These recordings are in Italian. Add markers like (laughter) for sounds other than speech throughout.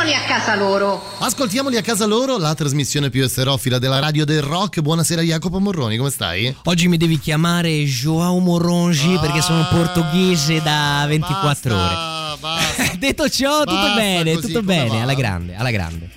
ascoltamoli a casa loro. Ascoltiamoli a casa loro, la trasmissione più esterofila della radio del rock. Buonasera Jacopo Morroni, come stai? Oggi mi devi chiamare João Morongi Ah, perché sono portoghese da 24 ore. Basta, basta. (laughs) Detto ciò, tutto Basta bene, così, tutto bene, va? alla grande, alla grande.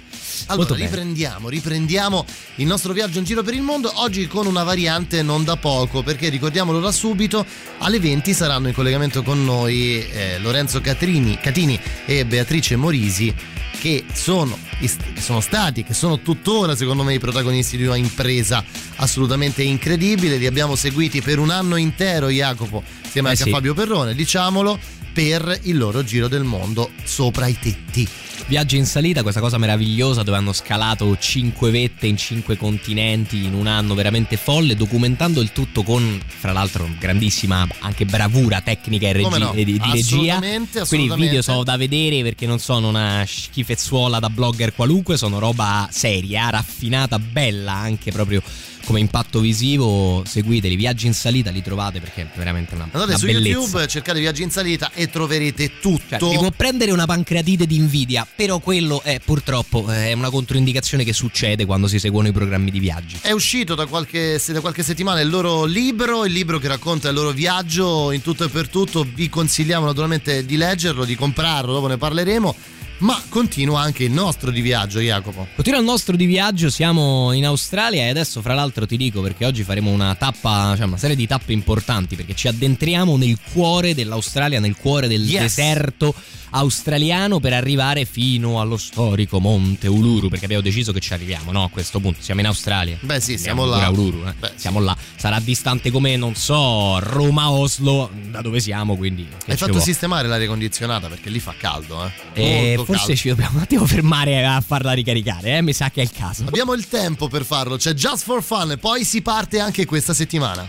Allora, riprendiamo, riprendiamo il nostro viaggio in giro per il mondo, oggi con una variante non da poco, perché ricordiamolo da subito, alle 20 saranno in collegamento con noi eh, Lorenzo Catrini, Catini e Beatrice Morisi, che sono, che sono stati, che sono tuttora secondo me i protagonisti di una impresa assolutamente incredibile, li abbiamo seguiti per un anno intero Jacopo, insieme Eh anche sì. a Fabio Perrone, diciamolo, per il loro giro del mondo sopra i tetti. Viaggio in salita, questa cosa meravigliosa dove hanno scalato 5 vette in 5 continenti in un anno veramente folle, documentando il tutto con, fra l'altro, grandissima anche bravura tecnica e regi- no? e di, regia. Assolutamente, Quindi i video sono da vedere perché non sono una schifezzuola da blogger qualunque, sono roba seria, raffinata, bella anche proprio come impatto visivo. Seguiteli, viaggi in salita li trovate perché è veramente una, Andate una su bellezza. YouTube, cercate Viaggi in salita e troverete Cioè, tutto. mi può prendere una pancreatite di invidia, però quello è purtroppo eh, è una controindicazione che succede quando si seguono i programmi di viaggi. È uscito da qualche, da qualche settimana il loro libro, il libro che racconta il loro viaggio in tutto e per tutto. Vi consigliamo naturalmente di leggerlo, di comprarlo, dopo ne parleremo. Ma continua anche il nostro di viaggio, Jacopo. Continua il nostro di viaggio, siamo in Australia e adesso fra l'altro ti dico perché oggi faremo una tappa, cioè una serie di tappe importanti perché ci addentriamo nel cuore dell'Australia, nel cuore del Yes. deserto australiano per arrivare fino allo storico Monte Uluru perché abbiamo deciso che ci arriviamo, no? A questo punto siamo in Australia. Beh, sì, siamo là. Uluru, eh. Beh, sì. siamo là. Sarà distante come, non so, Roma-Oslo, da dove siamo, quindi... Hai fatto sistemare l'aria condizionata perché lì fa caldo, eh. Eh, Molto forse ci dobbiamo un attimo fermare a farla ricaricare, eh? mi sa che è il caso. Abbiamo il tempo per farlo, c'è Just for Fun e poi si parte anche questa settimana.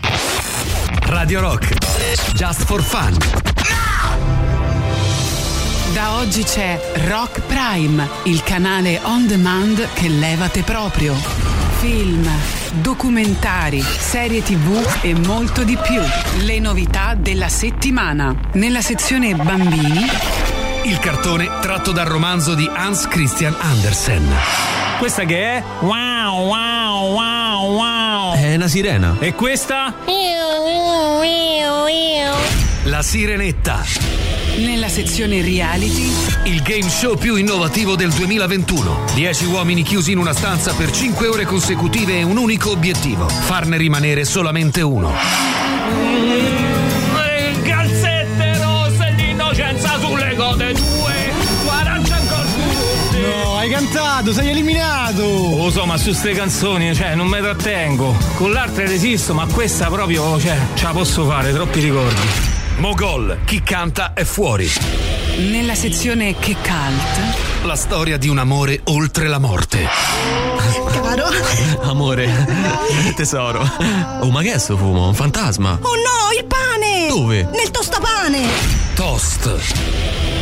Radio Rock. Just for fun. Da oggi c'è Rock Prime, il canale on demand che levate proprio. Film, documentari, serie tv e molto di più. Le novità della settimana. Nella sezione bambini, Il cartone tratto dal romanzo di Hans Christian Andersen. Questa che è? Wow, wow, wow, wow. È una sirena. E questa? La Sirenetta. nella sezione reality, Il game show più innovativo del 2021. 10 uomini chiusi in una stanza per 5 ore consecutive e un unico obiettivo: farne rimanere solamente uno. Eh, hai cantato, sei eliminato! Lo so, ma su ste canzoni, cioè, non mi trattengo. Con l'altra resisto, ma questa proprio, cioè, ce la posso fare, troppi ricordi. Mogol, chi canta è fuori. nella sezione che cult, La storia di un amore oltre la morte. Caro. Amore, (laughs) tesoro. Oh, ma che è sto fumo? Un fantasma? Oh no, il pane! Dove? Nel tostapane! Toast.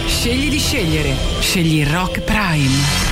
scegli di scegliere. Scegli Rock Prime.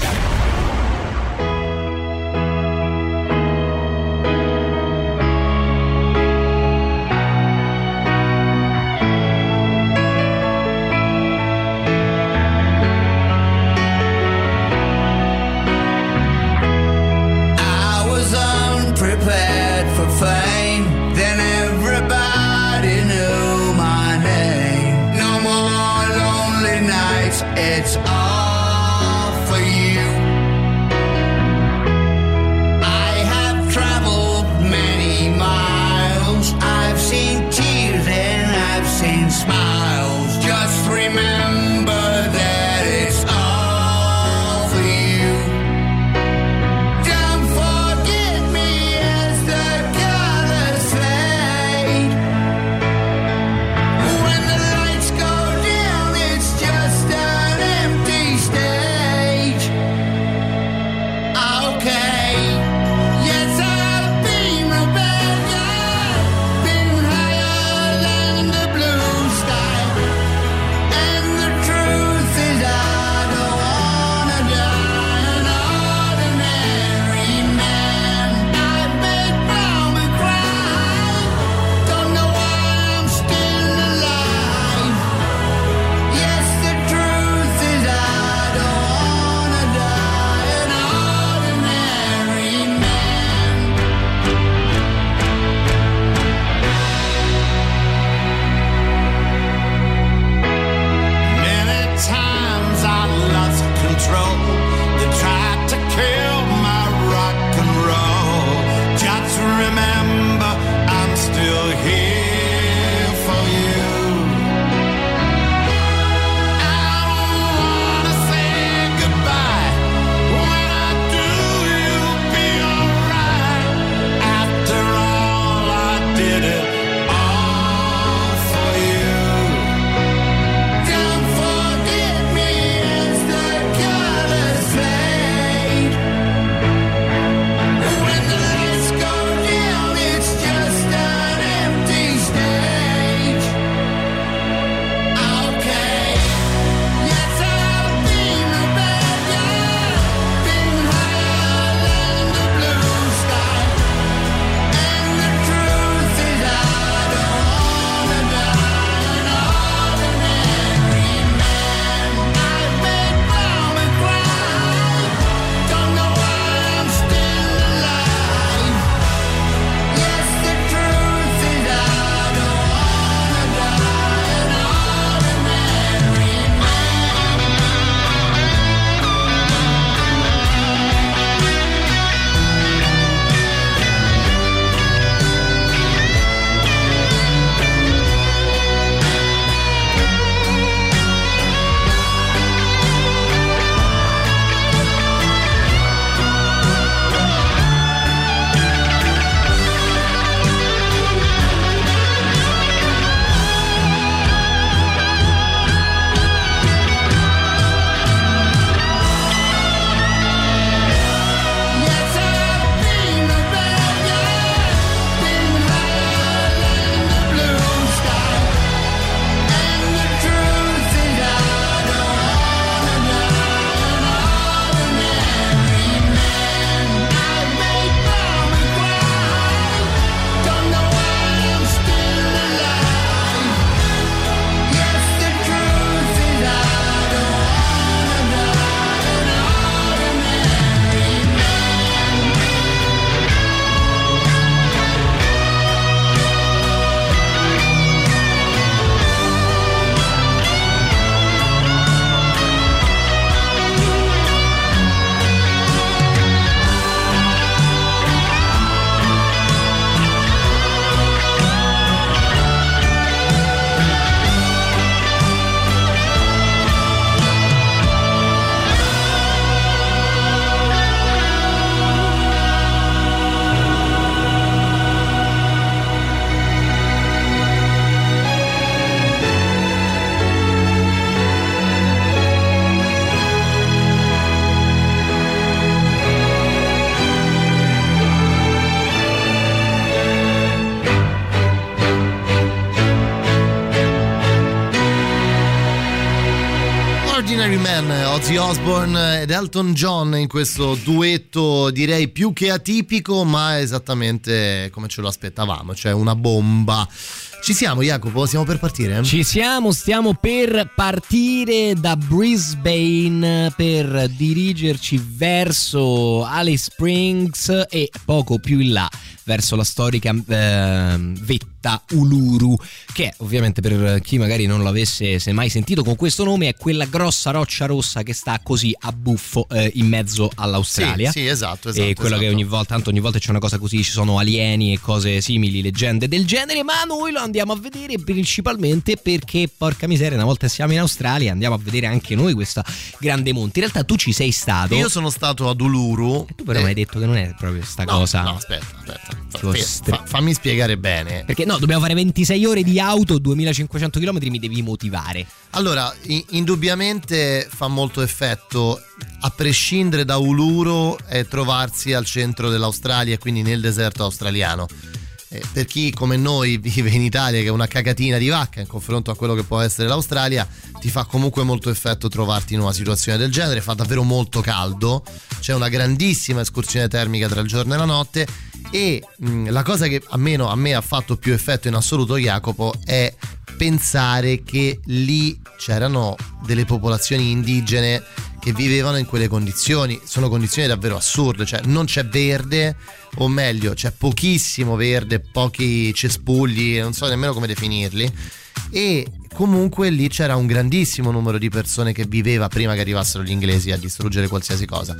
Ozzy Osbourne ed Elton John in questo duetto direi più che atipico ma esattamente come ce lo aspettavamo, cioè una bomba. Ci siamo Jacopo? Siamo per partire? Ci siamo, stiamo per partire da Brisbane per dirigerci verso Alice Springs e poco più in là verso la storica eh, vetta Uluru, che ovviamente per chi magari non l'avesse se mai sentito con questo nome è quella grossa roccia rossa che sta così a buffo eh, in mezzo all'Australia. Sì, sì esatto, esatto. E quello esatto. che ogni volta, tanto ogni volta c'è una cosa così, ci sono alieni e cose simili, leggende del genere, ma noi lo andiamo a vedere principalmente perché, porca miseria, una volta siamo in Australia andiamo a vedere anche noi questa grande monte. In realtà tu ci sei stato. Io sono stato ad Uluru. E tu però eh, mi hai detto che non è proprio sta no, cosa. No, aspetta, aspetta. Fa- fammi spiegare bene. Perché no, dobbiamo fare 26 ore di auto, 2500 km, mi devi motivare. Allora, i- indubbiamente fa molto effetto, a prescindere da Uluru, eh, trovarsi al centro dell'Australia, quindi nel deserto australiano. Eh, per chi come noi (laughs) vive in Italia, che è una cagatina di vacca in confronto a quello che può essere l'Australia, ti fa comunque molto effetto trovarti in una situazione del genere. Fa davvero molto caldo, c'è una grandissima escursione termica tra il giorno e la notte. E mh, la cosa che almeno a me ha fatto più effetto in assoluto, Jacopo, è pensare che lì c'erano delle popolazioni indigene che vivevano in quelle condizioni. Sono condizioni davvero assurde, cioè non c'è verde, o meglio, c'è pochissimo verde, pochi cespugli, non so nemmeno come definirli. E comunque lì c'era un grandissimo numero di persone che viveva prima che arrivassero gli inglesi a distruggere qualsiasi cosa.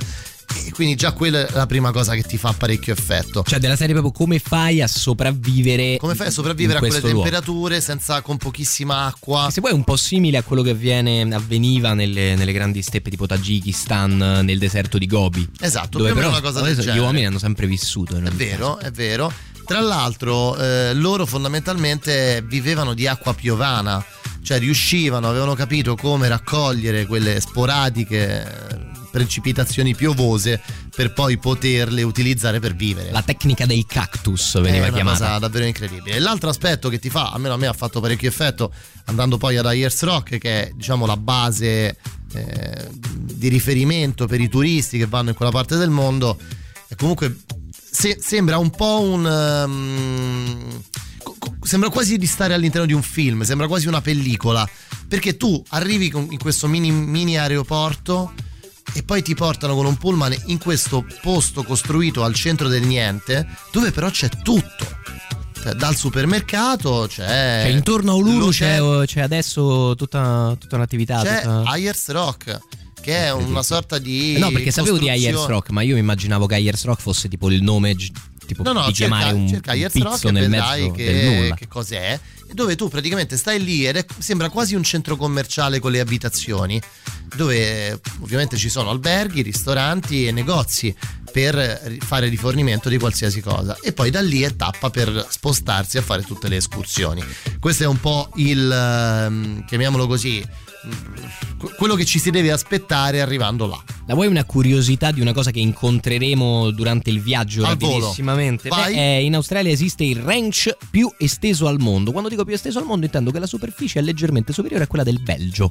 E quindi già quella è la prima cosa che ti fa parecchio effetto. Cioè, della serie proprio come fai a sopravvivere. Come fai a sopravvivere a quelle temperature senza con pochissima acqua? Se poi è un po' simile a quello che avviene, avveniva nelle, nelle grandi steppe tipo Tagikistan, nel deserto di Gobi. Esatto, dove però una cosa del adesso gli genere. uomini hanno sempre vissuto. È vero, è vero. Tra l'altro, eh, loro fondamentalmente vivevano di acqua piovana, cioè riuscivano, avevano capito come raccogliere quelle sporadiche eh, precipitazioni piovose per poi poterle utilizzare per vivere. La tecnica del cactus veniva è una chiamata. cosa davvero incredibile. E l'altro aspetto che ti fa, almeno a me ha fatto parecchio effetto, andando poi ad Ayers Rock, che è diciamo la base eh, di riferimento per i turisti che vanno in quella parte del mondo, e comunque se- sembra un po' un... um, sembra quasi di stare all'interno di un film, sembra quasi una pellicola, perché tu arrivi con- in questo mini, mini aeroporto e poi ti portano con un pullman in questo posto costruito al centro del niente, dove però c'è tutto. Cioè, dal supermercato c'è. Cioè, intorno a Uluru c'è, c'è adesso tutta, tutta un'attività. c'è tutta- Ayers Rock, che è una sorta di. Eh no, perché sapevo di Ayers Rock, ma io immaginavo che Ayers Rock fosse tipo il nome tipo No, no, di cerca, chiamare un, cerca Ayers Rock nel mezzo che, che cos'è. Dove tu praticamente stai lì ed è, sembra quasi un centro commerciale con le abitazioni, dove ovviamente ci sono alberghi, ristoranti e negozi per fare rifornimento di qualsiasi cosa. E poi da lì è tappa per spostarsi a fare tutte le escursioni. Questo è un po' il, ehm, chiamiamolo così, quello che ci si deve aspettare arrivando là. La vuoi una curiosità di una cosa che incontreremo durante il viaggio Al volo. Beh, eh, in Australia esiste il ranch più esteso al mondo. Quando dico più esteso al mondo intendo che la superficie è leggermente superiore a quella del Belgio.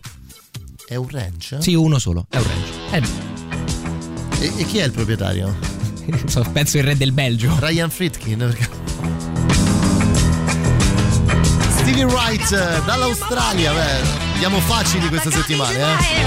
È un ranch? Sì, uno solo, è un ranch. Eh, E, e chi è il proprietario? (laughs) so, penso il re del Belgio. Ryan Friedkin. (laughs) perché- Stevie Wright eh, dall'Australia, beh, andiamo facili questa settimana, eh.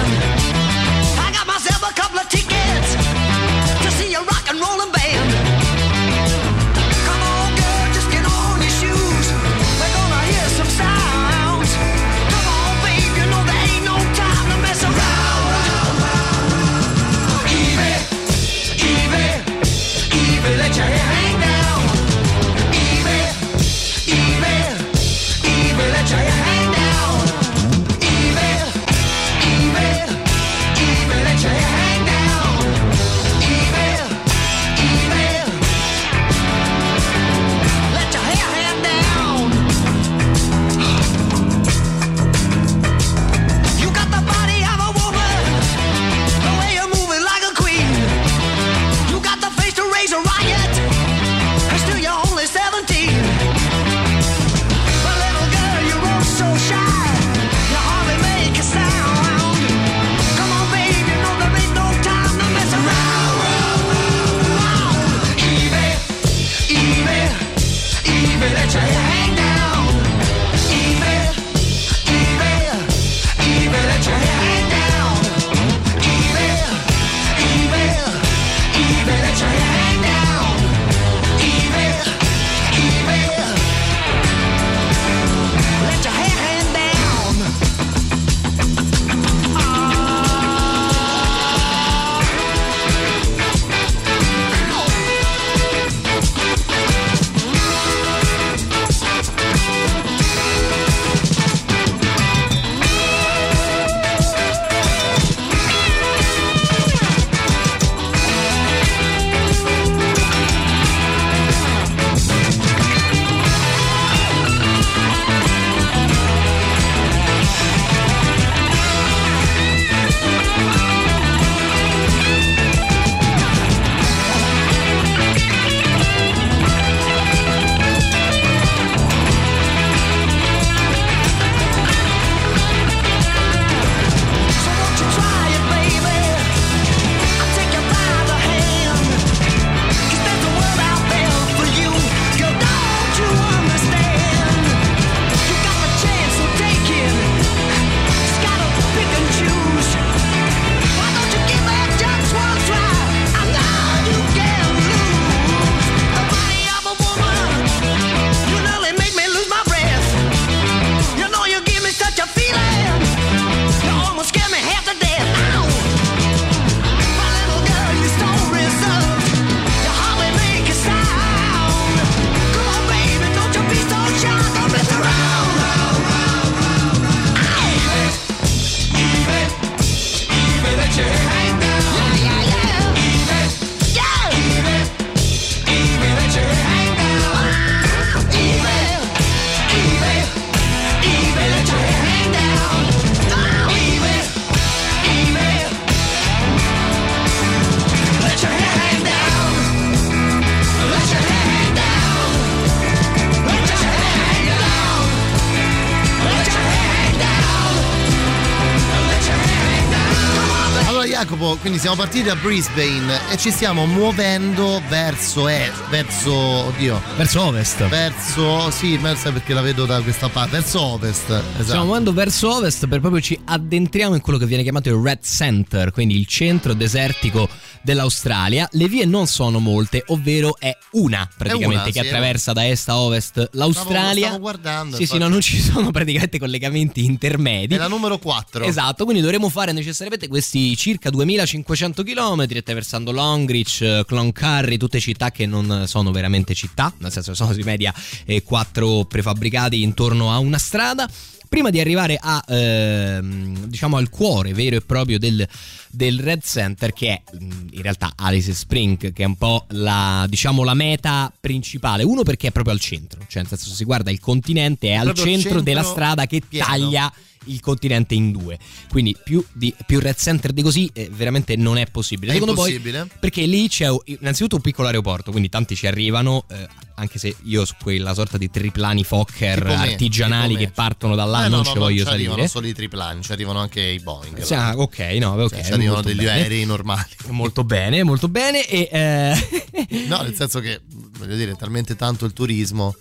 Jacopo, quindi siamo partiti da Brisbane e ci stiamo muovendo verso est, verso oddio, Verso ovest. verso sì, verso perché la vedo da questa parte, verso ovest. Esatto. Stiamo muovendo verso ovest per proprio ci addentriamo in quello che viene chiamato il Red Center, quindi il centro desertico dell'Australia. Le vie non sono molte, ovvero è una praticamente una, che sì, attraversa da est a ovest l'Australia. Stavo guardando, Sì, sì, no, non ci sono praticamente collegamenti intermedi. È la numero 4. Esatto, quindi dovremo fare necessariamente questi circa 2500 km attraversando Longreach, eh, Cloncurry, tutte città che non sono veramente città, nel senso sono di media eh, quattro prefabbricati intorno a una strada. Prima di arrivare a, ehm, diciamo al cuore vero e proprio del, del Red Center, che è mm, in realtà Alice Spring, che è un po' la, diciamo, la meta principale. Uno perché è proprio al centro, cioè nel senso si guarda il continente, è al proprio il centro, centro della strada che pieno. taglia il continente in due. Quindi più, di, più red center di così eh, veramente non è possibile. È Secondo? Poi, perché lì c'è innanzitutto un piccolo aeroporto, quindi tanti ci arrivano, eh, anche se io su quella sorta di triplani Fokker Tipo me, artigianali tipo me. che partono da là Eh, no, non no, ci non voglio ci salire. arrivano solo i triplani, ci arrivano anche i Boeing. Sì, ah, ok, no, ok. Cioè, ci arrivano degli bene. aerei normali. (laughs) Molto bene, molto bene. E eh, (laughs) No, nel senso che, voglio dire, talmente tanto il turismo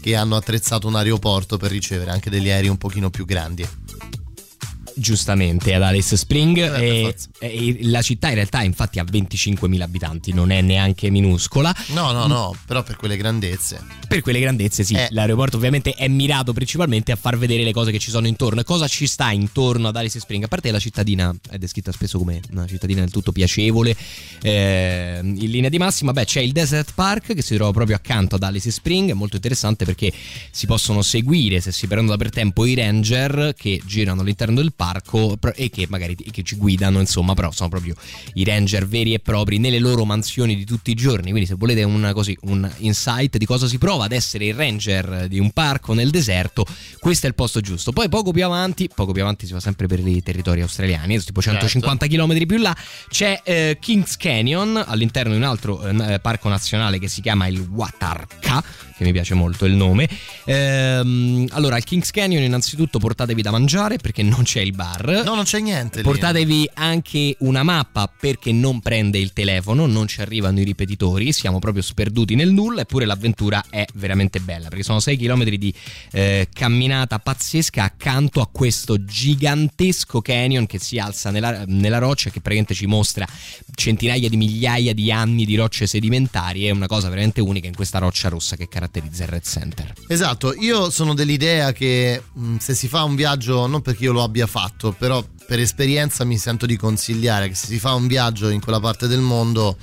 che hanno attrezzato un aeroporto per ricevere anche degli aerei un pochino più grandi. Giustamente ad Alice Spring Eh, e, e la città in realtà infatti ha 25.000 abitanti, non è neanche minuscola. No, no, no, però per quelle grandezze. Per quelle grandezze sì, Eh. l'aeroporto ovviamente è mirato principalmente a far vedere le cose che ci sono intorno. E cosa ci sta intorno ad Alice Spring? A parte la cittadina, è descritta spesso come una cittadina del tutto piacevole, eh, in linea di massima, beh c'è il Desert Park che si trova proprio accanto ad Alice Spring, è molto interessante perché si possono seguire se si prendono da per tempo i ranger che girano all'interno del parco pro- e che magari e che ci guidano, insomma, però sono proprio i ranger veri e propri nelle loro mansioni di tutti i giorni. Quindi, se volete un, così, un insight di cosa si prova ad essere il ranger di un parco nel deserto, questo è il posto giusto. Poi, poco più avanti, poco più avanti si va sempre per i territori australiani, tipo 150 km più là, c'è eh, Kings Canyon all'interno di un altro eh, parco nazionale che si chiama il Watarka, che mi piace molto il nome. Ehm, allora, al Kings Canyon, innanzitutto, portatevi da mangiare perché non c'è il bar. No, non c'è niente lì. Portatevi anche una mappa perché non prende il telefono, non ci arrivano i ripetitori, siamo proprio sperduti nel nulla, eppure l'avventura è veramente bella perché sono 6 km di eh, camminata pazzesca accanto a questo gigantesco canyon che si alza nella, nella roccia che praticamente ci mostra centinaia di migliaia di anni di rocce sedimentarie, è una cosa veramente unica in questa roccia rossa che caratterizza il Red Center. Esatto, io sono dell'idea che mh, se si fa un viaggio, non perché io lo abbia fatto, però per esperienza mi sento di consigliare che se si fa un viaggio in quella parte del mondo,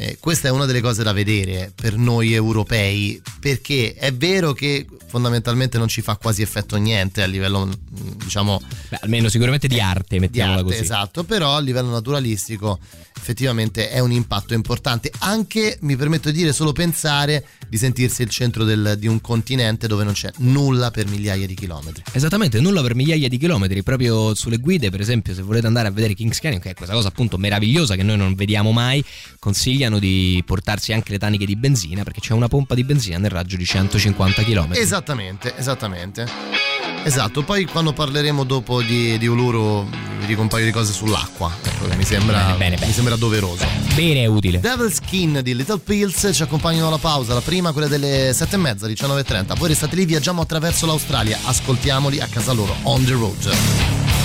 eh, questa è una delle cose da vedere per noi europei, perché è vero che fondamentalmente non ci fa quasi effetto niente a livello, mh, diciamo, Beh, almeno sicuramente di arte, di mettiamola arte, così. esatto, però a livello naturalistico effettivamente è un impatto importante. Anche, mi permetto di dire, solo pensare di sentirsi il centro del- di un continente dove non c'è nulla per migliaia di chilometri. Esattamente, nulla per migliaia di chilometri, proprio sulle guide, per esempio, se volete andare a vedere Kings Canyon, che è questa cosa appunto meravigliosa che noi non vediamo mai, consigliano di portarsi anche le taniche di benzina perché c'è una pompa di benzina nel raggio di 150 km. Esattamente, esattamente. Esatto, poi quando parleremo dopo di, di Uluru vi dico un paio di cose sull'acqua, ecco, mi sembra, Bene, bene, bene. mi sembra doveroso. Bene, è utile. Devil's Skin di Little Pills ci accompagnano alla pausa, la prima quella delle 7 e mezza, 19.30. Voi restate lì, viaggiamo attraverso l'Australia, ascoltiamoli a casa loro, on the road.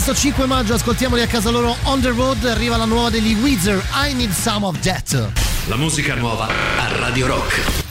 Questo 5 maggio ascoltiamoli a casa loro on the road arriva la nuova degli Weezer I Need Some of That La musica nuova a Radio Rock.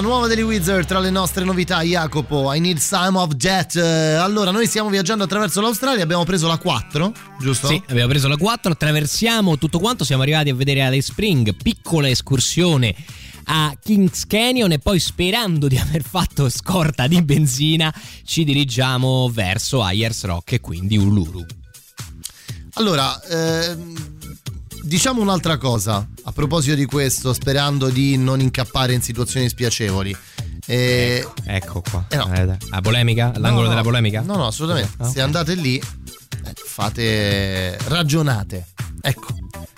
La nuova degli Weezer tra le nostre novità, Jacopo, I need some of that. Eh, Allora, noi stiamo viaggiando attraverso l'Australia, abbiamo preso la 4, giusto? Sì, abbiamo preso la 4, attraversiamo tutto quanto, siamo arrivati a vedere Alice Spring, piccola escursione a Kings Canyon e poi sperando di aver fatto scorta di benzina ci dirigiamo verso Ayers Rock e quindi Uluru. Allora, ehm, diciamo un'altra cosa a proposito di questo, sperando di non incappare in situazioni spiacevoli. Eh, Ecco qua. Eh no. Eh. La polemica? L'angolo no, della polemica? No, no, assolutamente. Ah, ok. Se andate lì, eh, fate. ragionate. Ecco,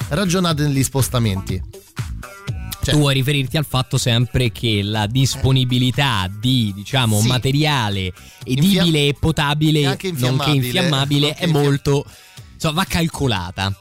ragionate negli spostamenti. Cioè- tu vuoi riferirti al fatto sempre che la disponibilità di diciamo Sì. materiale edibile e potabile E anche nonché infiammabile. infiammabile Nonché è molto insomma va calcolata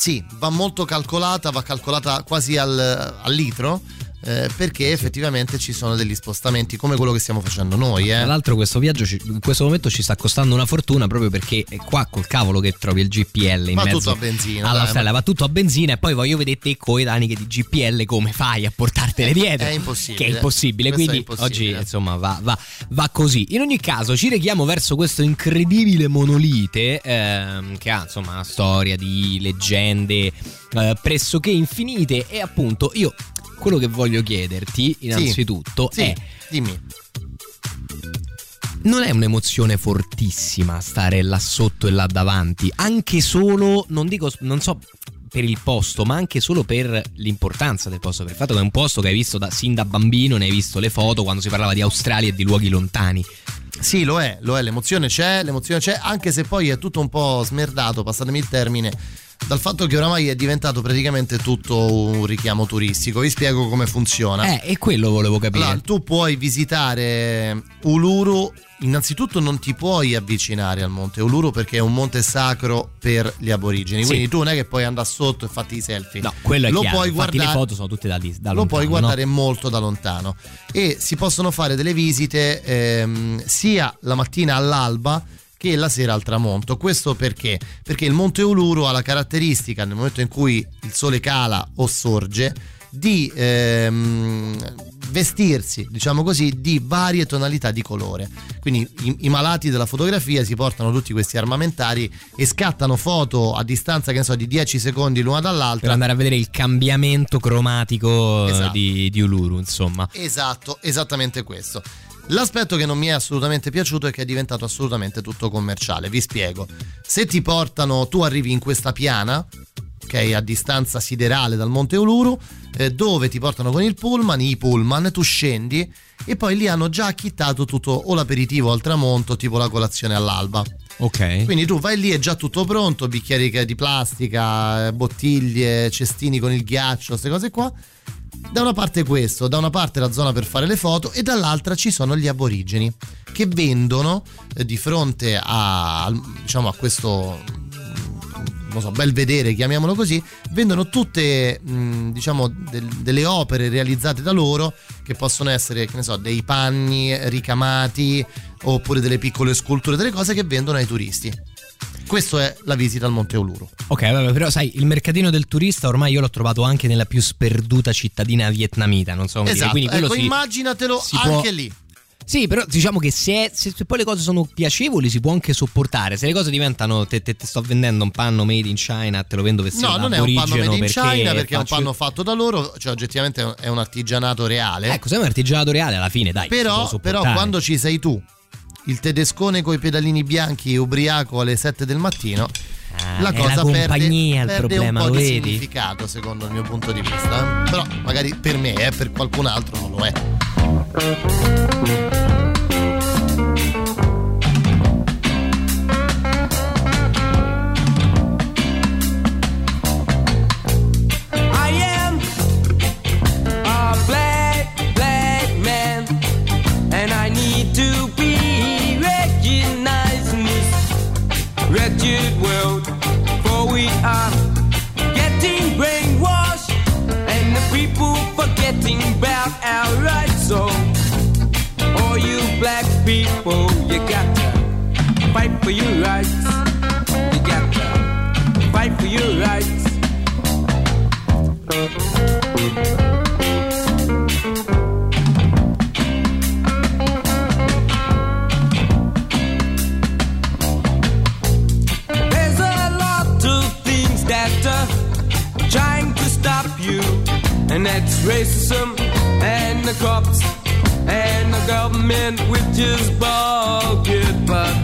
Sì, va molto calcolata, va calcolata quasi al, al litro. Eh, perché effettivamente ci sono degli spostamenti come quello che stiamo facendo noi. Tra Eh. l'altro questo viaggio ci- in questo momento ci sta costando una fortuna proprio perché è qua col cavolo che trovi il GPL in Va mezzo tutto a benzina, alla dai, strada, va tutto a benzina e poi voglio vedere te coi taniche di GPL come fai a portartele (laughs) dietro. è impossibile. Che è impossibile, Questo è quindi impossibile. oggi insomma va, va- va così. In ogni caso ci rechiamo verso questo incredibile monolite ehm, che ha insomma una storia di leggende eh, pressoché infinite e appunto io quello che voglio chiederti innanzitutto Sì, è dimmi. non è un'emozione fortissima stare là sotto e là davanti, anche solo, non dico, non so per il posto, ma anche solo per l'importanza del posto, per il fatto che è un posto che hai visto da, sin da bambino, ne hai visto le foto quando si parlava di Australia e di luoghi lontani. Sì, lo è, lo è, l'emozione c'è, l'emozione c'è, anche se poi è tutto un po' smerdato, passatemi il termine, dal fatto che oramai è diventato praticamente tutto un richiamo turistico. Vi spiego come funziona. Eh, e quello volevo capire. Allora, tu puoi visitare Uluru. Innanzitutto non ti puoi avvicinare al monte Uluru perché è un monte sacro per gli aborigeni. Sì. Quindi tu non è che puoi andare sotto e fatti i selfie. No, quello è Lo chiaro. puoi Infatti guardare le foto sono tutte da lì. Da lo puoi guardare no? molto da lontano e si possono fare delle visite ehm, sia la mattina all'alba che la sera al tramonto. Questo perché? Perché il Monte Uluru ha la caratteristica nel momento in cui il sole cala o sorge di ehm, vestirsi, diciamo così, di varie tonalità di colore. Quindi i, i malati della fotografia si portano tutti questi armamentari e scattano foto a distanza, che ne so, di 10 secondi l'una dall'altra. Per andare a vedere il cambiamento cromatico eh, Esatto. di, di Uluru, insomma. Esatto, esattamente questo. L'aspetto che non mi è assolutamente piaciuto è che è diventato assolutamente tutto commerciale. Vi spiego. Se ti portano, tu arrivi in questa piana, ok, a distanza siderale dal Monte Uluru, eh, dove ti portano con il pullman, i pullman, tu scendi e poi lì hanno già acchittato tutto o l'aperitivo al tramonto, tipo la colazione all'alba. Ok. Quindi tu vai lì, è già tutto pronto, bicchieri di plastica, eh, bottiglie, cestini con il ghiaccio, queste cose qua. Da una parte questo, da una parte la zona per fare le foto e dall'altra ci sono gli aborigeni che vendono eh, di fronte a, diciamo, a questo mm, non so, bel vedere, chiamiamolo così, vendono tutte mh, diciamo del- delle opere realizzate da loro che possono essere, che ne so, dei panni ricamati oppure delle piccole sculture, delle cose che vendono ai turisti. Questa è la visita al Monte Uluru. Ok, vabbè, però sai, il mercatino del turista ormai io l'ho trovato anche nella più sperduta cittadina vietnamita, non so come dire. Esatto, Quindi quello ecco, si- immaginatelo si può- anche lì. Sì, però diciamo che se, se- poi le cose sono piacevoli si può anche sopportare. Se le cose diventano te, te- te sto vendendo un panno made in China, te lo vendo vestito No, da non è un panno made in China perché è un faccio- panno fatto da loro, cioè oggettivamente è un artigianato reale. Ecco, se è un artigianato reale alla fine, dai. può però, però quando ci sei tu, il tedescone coi pedalini bianchi ubriaco alle 7 del mattino, Ah, la cosa la perde, il perde problema, un po' di vedi? significato secondo il mio punto di vista. Però magari per me, eh, per qualcun altro non lo è. Racism and the cops and the government, which is bullshit. But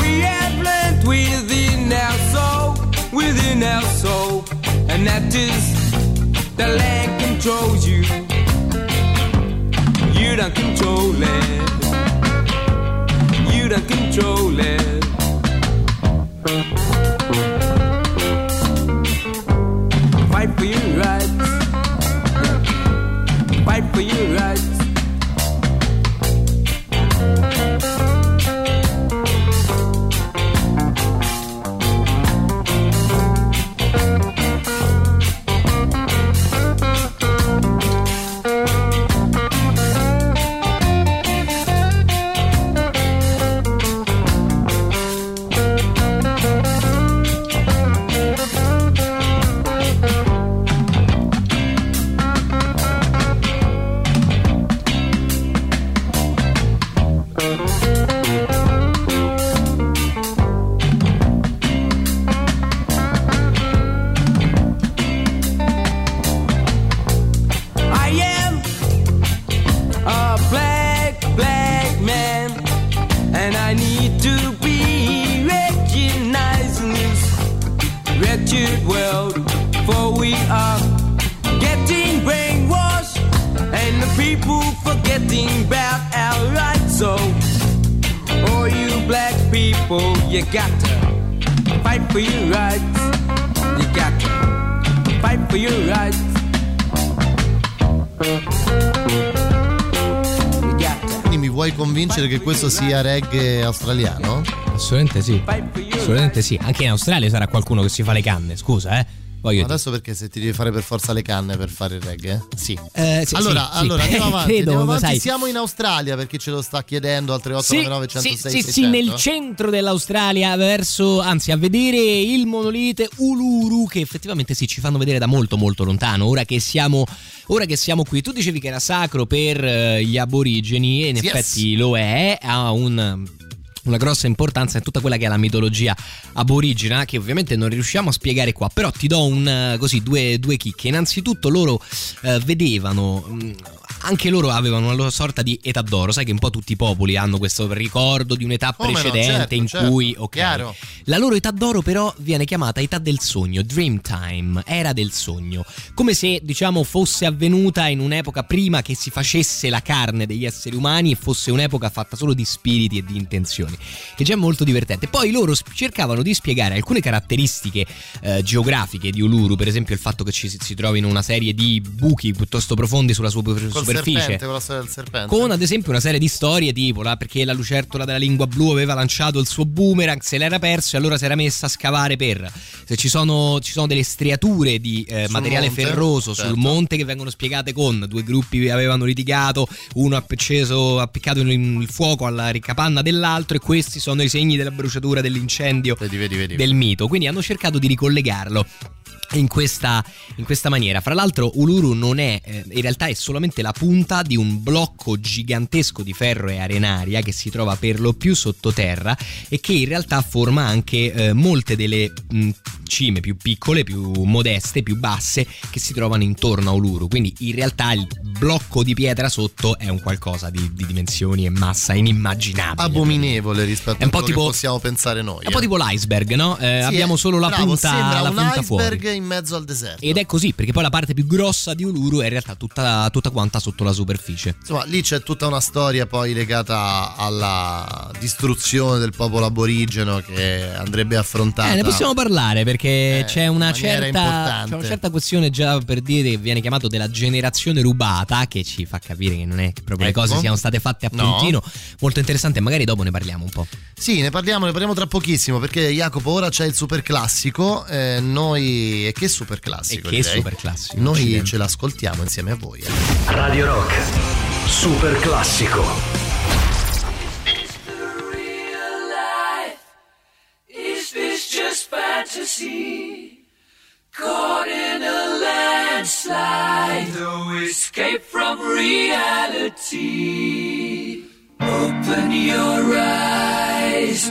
we have learned within our soul, within our soul, and that is the land controls you. You don't control it. You don't control it. For your rights. World. For we are getting brainwashed, and the people forgetting about our rights. So, all you black people, you got to fight for your rights. You got to fight for your rights. Quindi mi vuoi convincere che questo sia reggae australiano? Assolutamente sì. Assolutamente sì. Anche in Australia sarà qualcuno che si fa le canne, scusa, eh. Voglio dire. Adesso perché se ti devi fare per forza le canne per fare il reggae? Sì. Eh, sì, allora, sì, sì. allora andiamo avanti. Credo, andiamo avanti. Siamo in Australia per chi ce lo sta chiedendo al Sì, 3899 sì, 106 sì, sì, 600. nel centro dell'Australia, verso, anzi, a vedere il monolite Uluru, che effettivamente sì, ci fanno vedere da molto molto lontano. Ora che siamo, ora che siamo qui, tu dicevi che era sacro per eh, gli aborigeni, e in Yes. effetti lo è, ha un una grossa importanza in tutta quella che è la mitologia aborigena che ovviamente non riusciamo a spiegare qua però ti do un, eh, così due, due chicche. Innanzitutto loro eh, vedevano mh, anche loro avevano una loro sorta di età d'oro sai che un po' tutti i popoli hanno questo ricordo di un'età Come no, precedente certo, in certo, cui ok. Chiaro. la loro età d'oro però viene chiamata età del sogno, dream time, era del sogno, come se diciamo fosse avvenuta in un'epoca prima che si facesse la carne degli esseri umani e fosse un'epoca fatta solo di spiriti e di intenzioni, che già è molto divertente. Poi loro cercavano di spiegare alcune caratteristiche eh, geografiche di Uluru, per esempio il fatto che ci si, si trovino una serie di buchi piuttosto profondi sulla sua Col superficie. serpente, con la storia del serpente. Con ad esempio una serie di storie tipo la- perché la lucertola della lingua blu aveva lanciato il suo boomerang, se l'era perso e allora si era messa a scavare per. Se ci sono, ci sono delle striature di eh, materiale monte, ferroso certo. sul monte che vengono spiegate con due gruppi che avevano litigato, uno ha acceso, ha appiccato il, fuoco alla capanna dell'altro e questi sono i segni della bruciatura dell'incendio Vedi, vedi, vedi. del mito. Quindi hanno cercato di ricollegarlo. In questa, in questa maniera, fra l'altro, Uluru non è, eh, in realtà è solamente la punta di un blocco gigantesco di ferro e arenaria che si trova per lo più sottoterra e che in realtà forma anche eh, molte delle mh, cime più piccole, più modeste, più basse che si trovano intorno a Uluru. Quindi in realtà il blocco di pietra sotto è un qualcosa di, di dimensioni e massa inimmaginabile. Abominevole rispetto a quello tipo- che possiamo pensare noi. È un po' tipo l'iceberg, no? Eh, Sì, abbiamo eh, solo la bravo, punta, la un punta fuori. In mezzo al deserto. Ed è così, perché poi la parte più grossa di Uluru è in realtà tutta, tutta quanta sotto la superficie. Insomma, lì c'è tutta una storia poi legata alla distruzione del popolo aborigeno che andrebbe affrontata. Eh, ne possiamo parlare perché Eh, c'è una certa, c'è una certa questione già per dire che viene chiamato della generazione rubata, che ci fa capire che non è che proprio Ecco. le cose siano state fatte a No. puntino. Molto interessante, magari dopo ne parliamo un po'. Sì, ne parliamo, ne parliamo tra pochissimo perché Jacopo ora c'è il super classico. eh, noi. E che super classico? E che direi. super classico, Noi accidenti. ce l'ascoltiamo insieme a voi. eh. Radio Rock, super classico. Is this just fantasy? Caught in a landslide, no escape from reality. Open your eyes,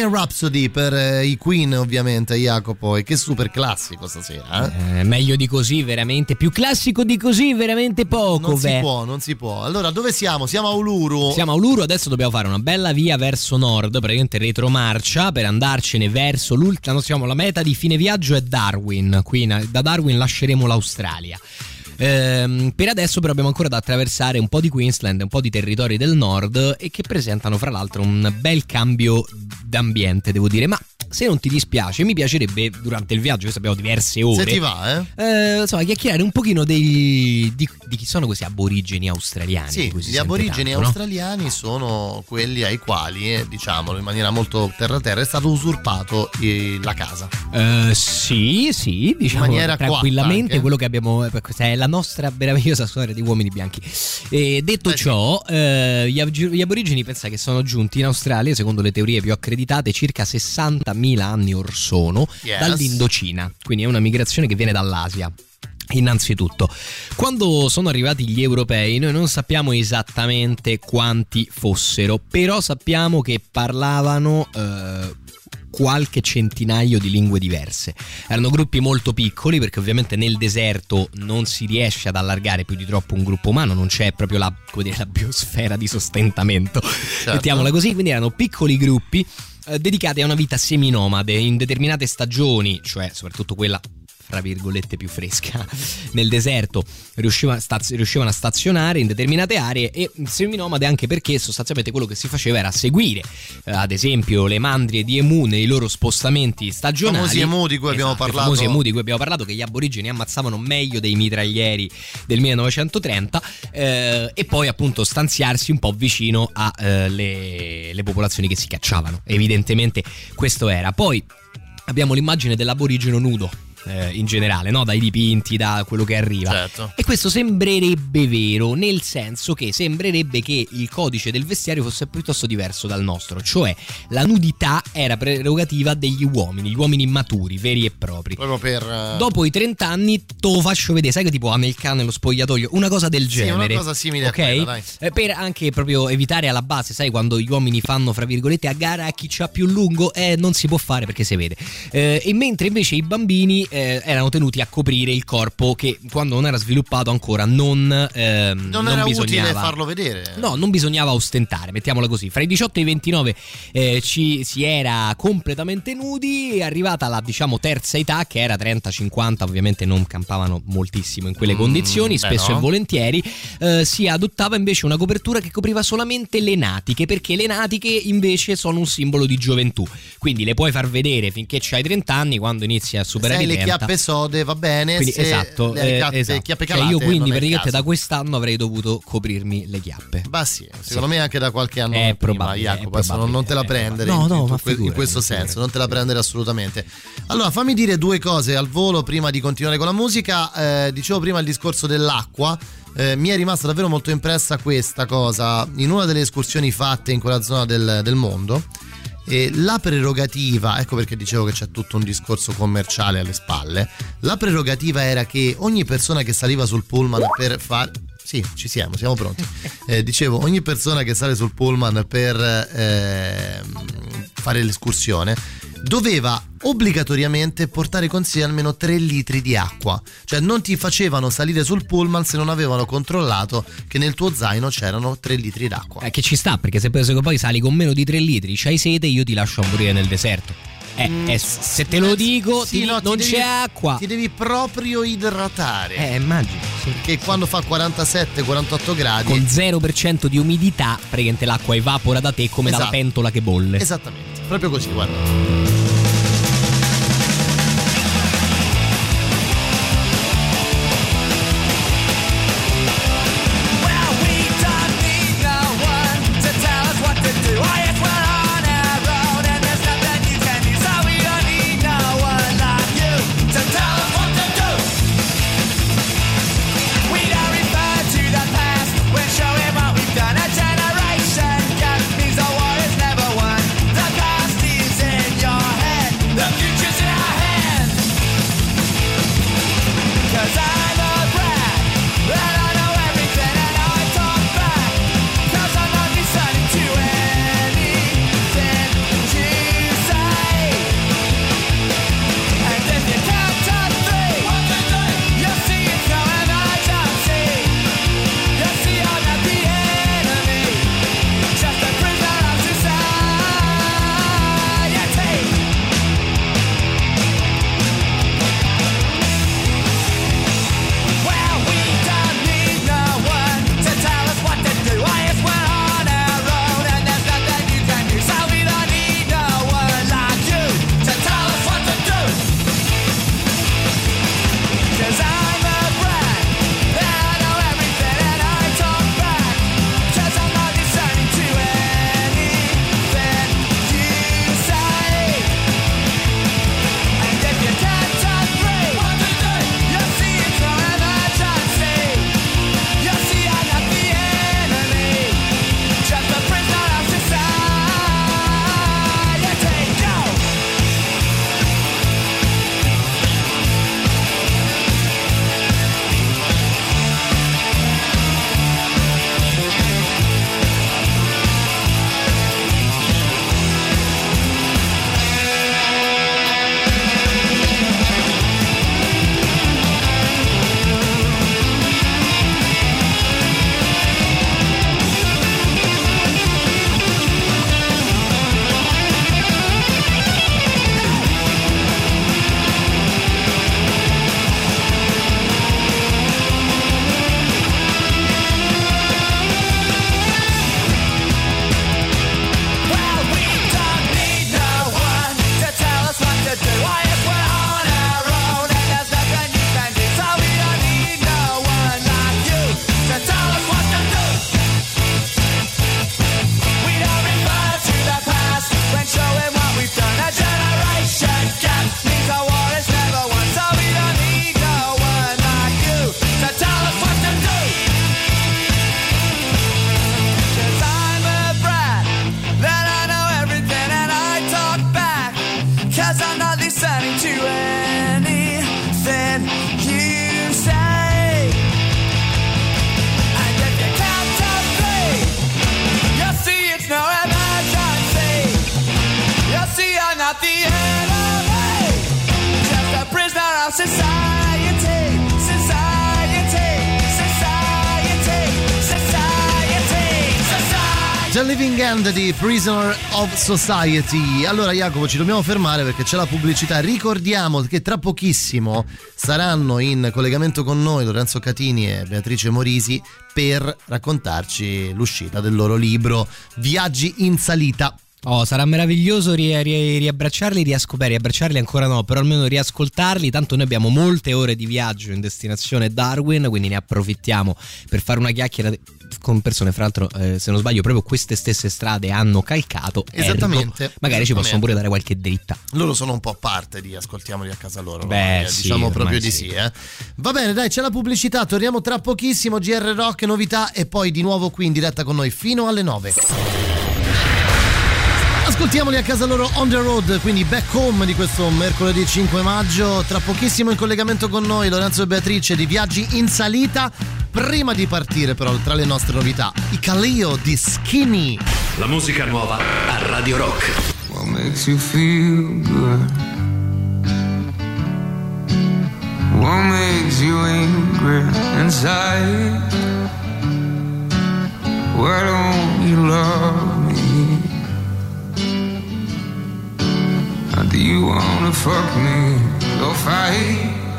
Bohemian Rhapsody per eh, i Queen ovviamente Jacopo e che super classico stasera eh? Eh, meglio di così, veramente. Più classico di così, veramente poco. Non si beh. può, non si può. Allora, dove siamo? Siamo a Uluru. Siamo a Uluru, adesso dobbiamo fare una bella via verso nord, praticamente retromarcia, per andarcene verso l'ultima, no, siamo alla meta di fine viaggio è Darwin, qui da Darwin lasceremo l'Australia. Ehm, per adesso però abbiamo ancora da attraversare un po' di Queensland, un po' di territori del nord e che presentano fra l'altro un bel cambio d'ambiente, devo dire, ma se non ti dispiace, mi piacerebbe durante il viaggio, questo abbiamo diverse ore. Se ti va, eh? eh, insomma, chiacchierare un pochino dei, di, di chi sono questi aborigeni australiani. Sì, gli aborigeni tanto, no? australiani sono quelli ai quali, eh, diciamolo in maniera molto terra-terra, è stato usurpato eh, la casa. Eh, sì, sì, diciamo In maniera coatta tranquillamente quello che abbiamo. Questa è la nostra meravigliosa storia di uomini bianchi. E detto ciò, eh, gli, ab- gli aborigeni pensa che sono giunti in Australia, secondo le teorie più accreditate, circa 60.000 anni or sono Yes. dall'Indocina. Quindi è una migrazione che viene dall'Asia. Innanzitutto, quando sono arrivati gli europei, noi non sappiamo esattamente quanti fossero, però sappiamo che parlavano eh, qualche centinaio di lingue diverse. Erano gruppi molto piccoli perché ovviamente nel deserto non si riesce ad allargare più di troppo un gruppo umano, non c'è proprio la, dire, la biosfera di sostentamento, mettiamola così, quindi erano piccoli gruppi eh, dedicati a una vita seminomade. In determinate stagioni, cioè soprattutto quella fra virgolette più fresca (laughs) nel deserto. Riusciva- staz- riuscivano a stazionare in determinate aree e seminomade anche perché sostanzialmente quello che si faceva era seguire eh, ad esempio le mandrie di emu nei loro spostamenti stagionali. Famosi emu di cui abbiamo Esatto, i parlato. famosi emu di cui abbiamo parlato che gli aborigeni ammazzavano meglio dei mitraglieri del 1930 eh, e poi appunto stanziarsi un po' vicino alle le popolazioni che si cacciavano. Evidentemente questo era. Poi abbiamo l'immagine dell'aborigeno nudo eh, in generale, no? dai dipinti, da quello che arriva. Certo. E questo sembrerebbe vero, nel senso che sembrerebbe che il codice del vestiario fosse piuttosto diverso dal nostro, cioè la nudità era prerogativa degli uomini, gli uomini maturi, veri e propri. Proprio per... eh, Dopo i 30 anni te lo faccio vedere, sai che tipo Amelka nello spogliatoio, una cosa del Sì, una genere. cosa simile a ok? quella. Eh, Per anche proprio evitare alla base, sai, quando gli uomini fanno fra virgolette a gara a chi c'ha più lungo, eh, non si può fare perché si vede. Eh, e mentre invece i bambini eh, erano tenuti a coprire il corpo che quando non era sviluppato ancora non, ehm, non, era bisognava. utile farlo vedere. No, non bisognava ostentare, mettiamola così. Fra i 18 e i 29 eh, ci, si era completamente nudi, è arrivata la diciamo terza età che era 30-50, ovviamente non campavano moltissimo in quelle Mm, condizioni, spesso no. e volentieri, eh, si adottava invece una copertura che copriva solamente le natiche, perché le natiche invece sono un simbolo di gioventù, quindi le puoi far vedere finché c'hai 30 anni, quando inizi a superare hai i le 30. chiappe sode va bene, Quindi, se esatto, le eh, chiappe, esatto. chiappe Cioè, calate io quindi praticamente da quest'anno avrei dovuto coprirmi le chiappe. Bah sì, secondo me anche da qualche anno È prima, probabile, Jacopo, è adesso non, te la probabile, prendere No, in, no, in ma que- in questo senso, non te la prendere assolutamente. Allora, fammi dire due cose al volo prima di continuare con la musica. Eh, dicevo prima il discorso dell'acqua. Eh, mi è rimasta davvero molto impressa questa cosa in una delle escursioni fatte in quella zona del, del mondo. E la prerogativa, ecco perché dicevo che c'è tutto un discorso commerciale alle spalle. La prerogativa era che ogni persona che saliva sul pullman per fare. Sì, ci siamo, siamo pronti. Eh, dicevo, ogni persona che sale sul pullman per ehm, fare l'escursione doveva obbligatoriamente portare con sé almeno 3 litri di acqua. Cioè non ti facevano salire sul pullman se non avevano controllato che nel tuo zaino c'erano 3 litri d'acqua. Eh, che ci sta, perché se poi sali con meno di 3 litri, c'hai sete, io ti lascio a morire nel deserto. Eh, eh, se te lo dico, Sì, ti- no, non devi- c'è acqua. Ti devi proprio idratare. Eh, immagino. Che quando fa 47-48 gradi. Con 0% di umidità, praticamente l'acqua evapora da te come dalla Esatto. pentola che bolle. Esattamente, proprio così, guarda. Living End di Prisoner of Society. Allora Jacopo ci dobbiamo fermare perché c'è la pubblicità. Ricordiamo che tra pochissimo saranno in collegamento con noi Lorenzo Catini e Beatrice Morisi per raccontarci l'uscita del loro libro Viaggi in salita. Oh, sarà meraviglioso ri- ri- riabbracciarli, riasco- riabbracciarli ancora no, però almeno riascoltarli, tanto noi abbiamo molte ore di viaggio in destinazione Darwin, quindi ne approfittiamo per fare una chiacchiera con persone, fra l'altro eh, se non sbaglio proprio queste stesse strade hanno calcato. ergo, Esattamente. magari ci possono Esattamente. pure dare qualche dritta. Loro sono un po' parte di ascoltiamoli a casa loro. Beh, eh, sì, diciamo proprio di sì. sì. eh. Va bene, dai, c'è la pubblicità. Torniamo tra pochissimo. GR Rock, novità e poi di nuovo qui in diretta con noi fino alle 9. Ascoltiamoli a casa loro on the road, quindi back home di questo mercoledì 5 maggio. Tra pochissimo in collegamento con noi Lorenzo e Beatrice di Viaggi in Salita. Prima di partire però tra le nostre novità, i Calio di Skinny. La musica nuova a Radio Rock. What makes you feel good? What makes you angry inside? Why don't you love me? Do you wanna fuck me? Go fight.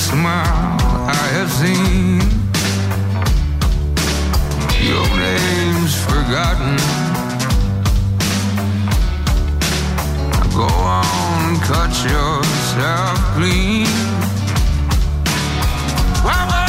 Smile I have seen. Your name's forgotten. Go on, cut yourself clean. Why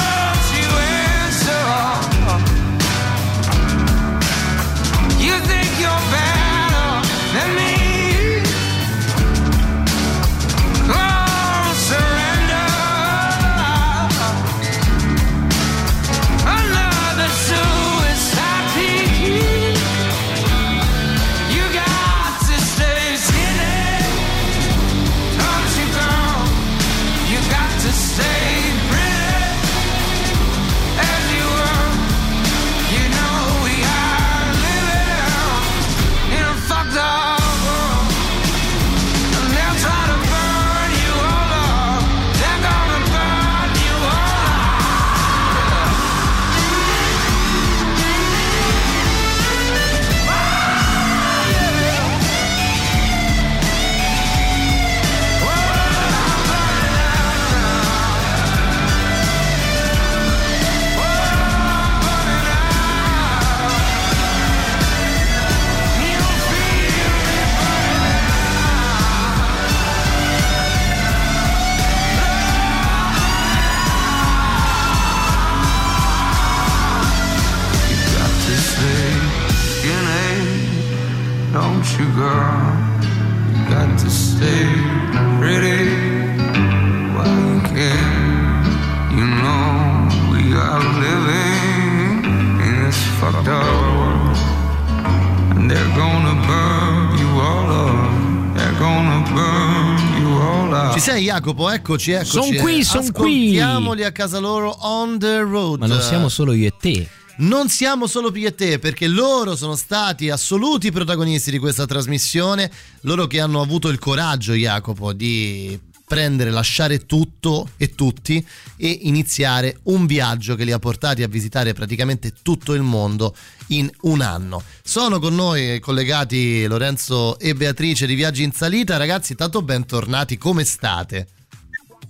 Jacopo? Eccoci, eccoci. Son qui, son qui. Ascoltiamoli a casa loro on the road. Ma non siamo solo io e te. Non siamo solo io e te, perché loro sono stati assoluti protagonisti di questa trasmissione, loro che hanno avuto il coraggio, Jacopo, di prendere, lasciare tutto e tutti e iniziare un viaggio che li ha portati a visitare praticamente tutto il mondo in un anno. Sono con noi collegati Lorenzo e Beatrice di Viaggi in Salita. Ragazzi, tanto bentornati, come state?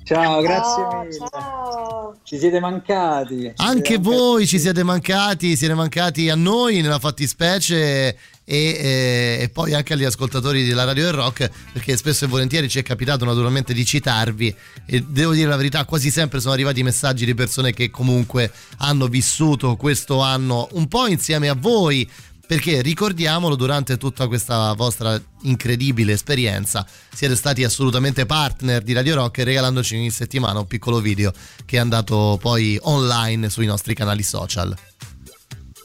Ciao, grazie mille. Ci siete mancati. Ci Anche siete voi ci siete mancati, siete mancati a noi nella fattispecie e, e- e poi anche agli ascoltatori della Radio del Rock perché spesso e volentieri ci è capitato naturalmente di citarvi e devo dire la verità quasi sempre sono arrivati messaggi di persone che comunque hanno vissuto questo anno un po' insieme a voi perché ricordiamolo durante tutta questa vostra incredibile esperienza siete stati assolutamente partner di Radio Rock regalandoci ogni settimana un piccolo video che è andato poi online sui nostri canali social.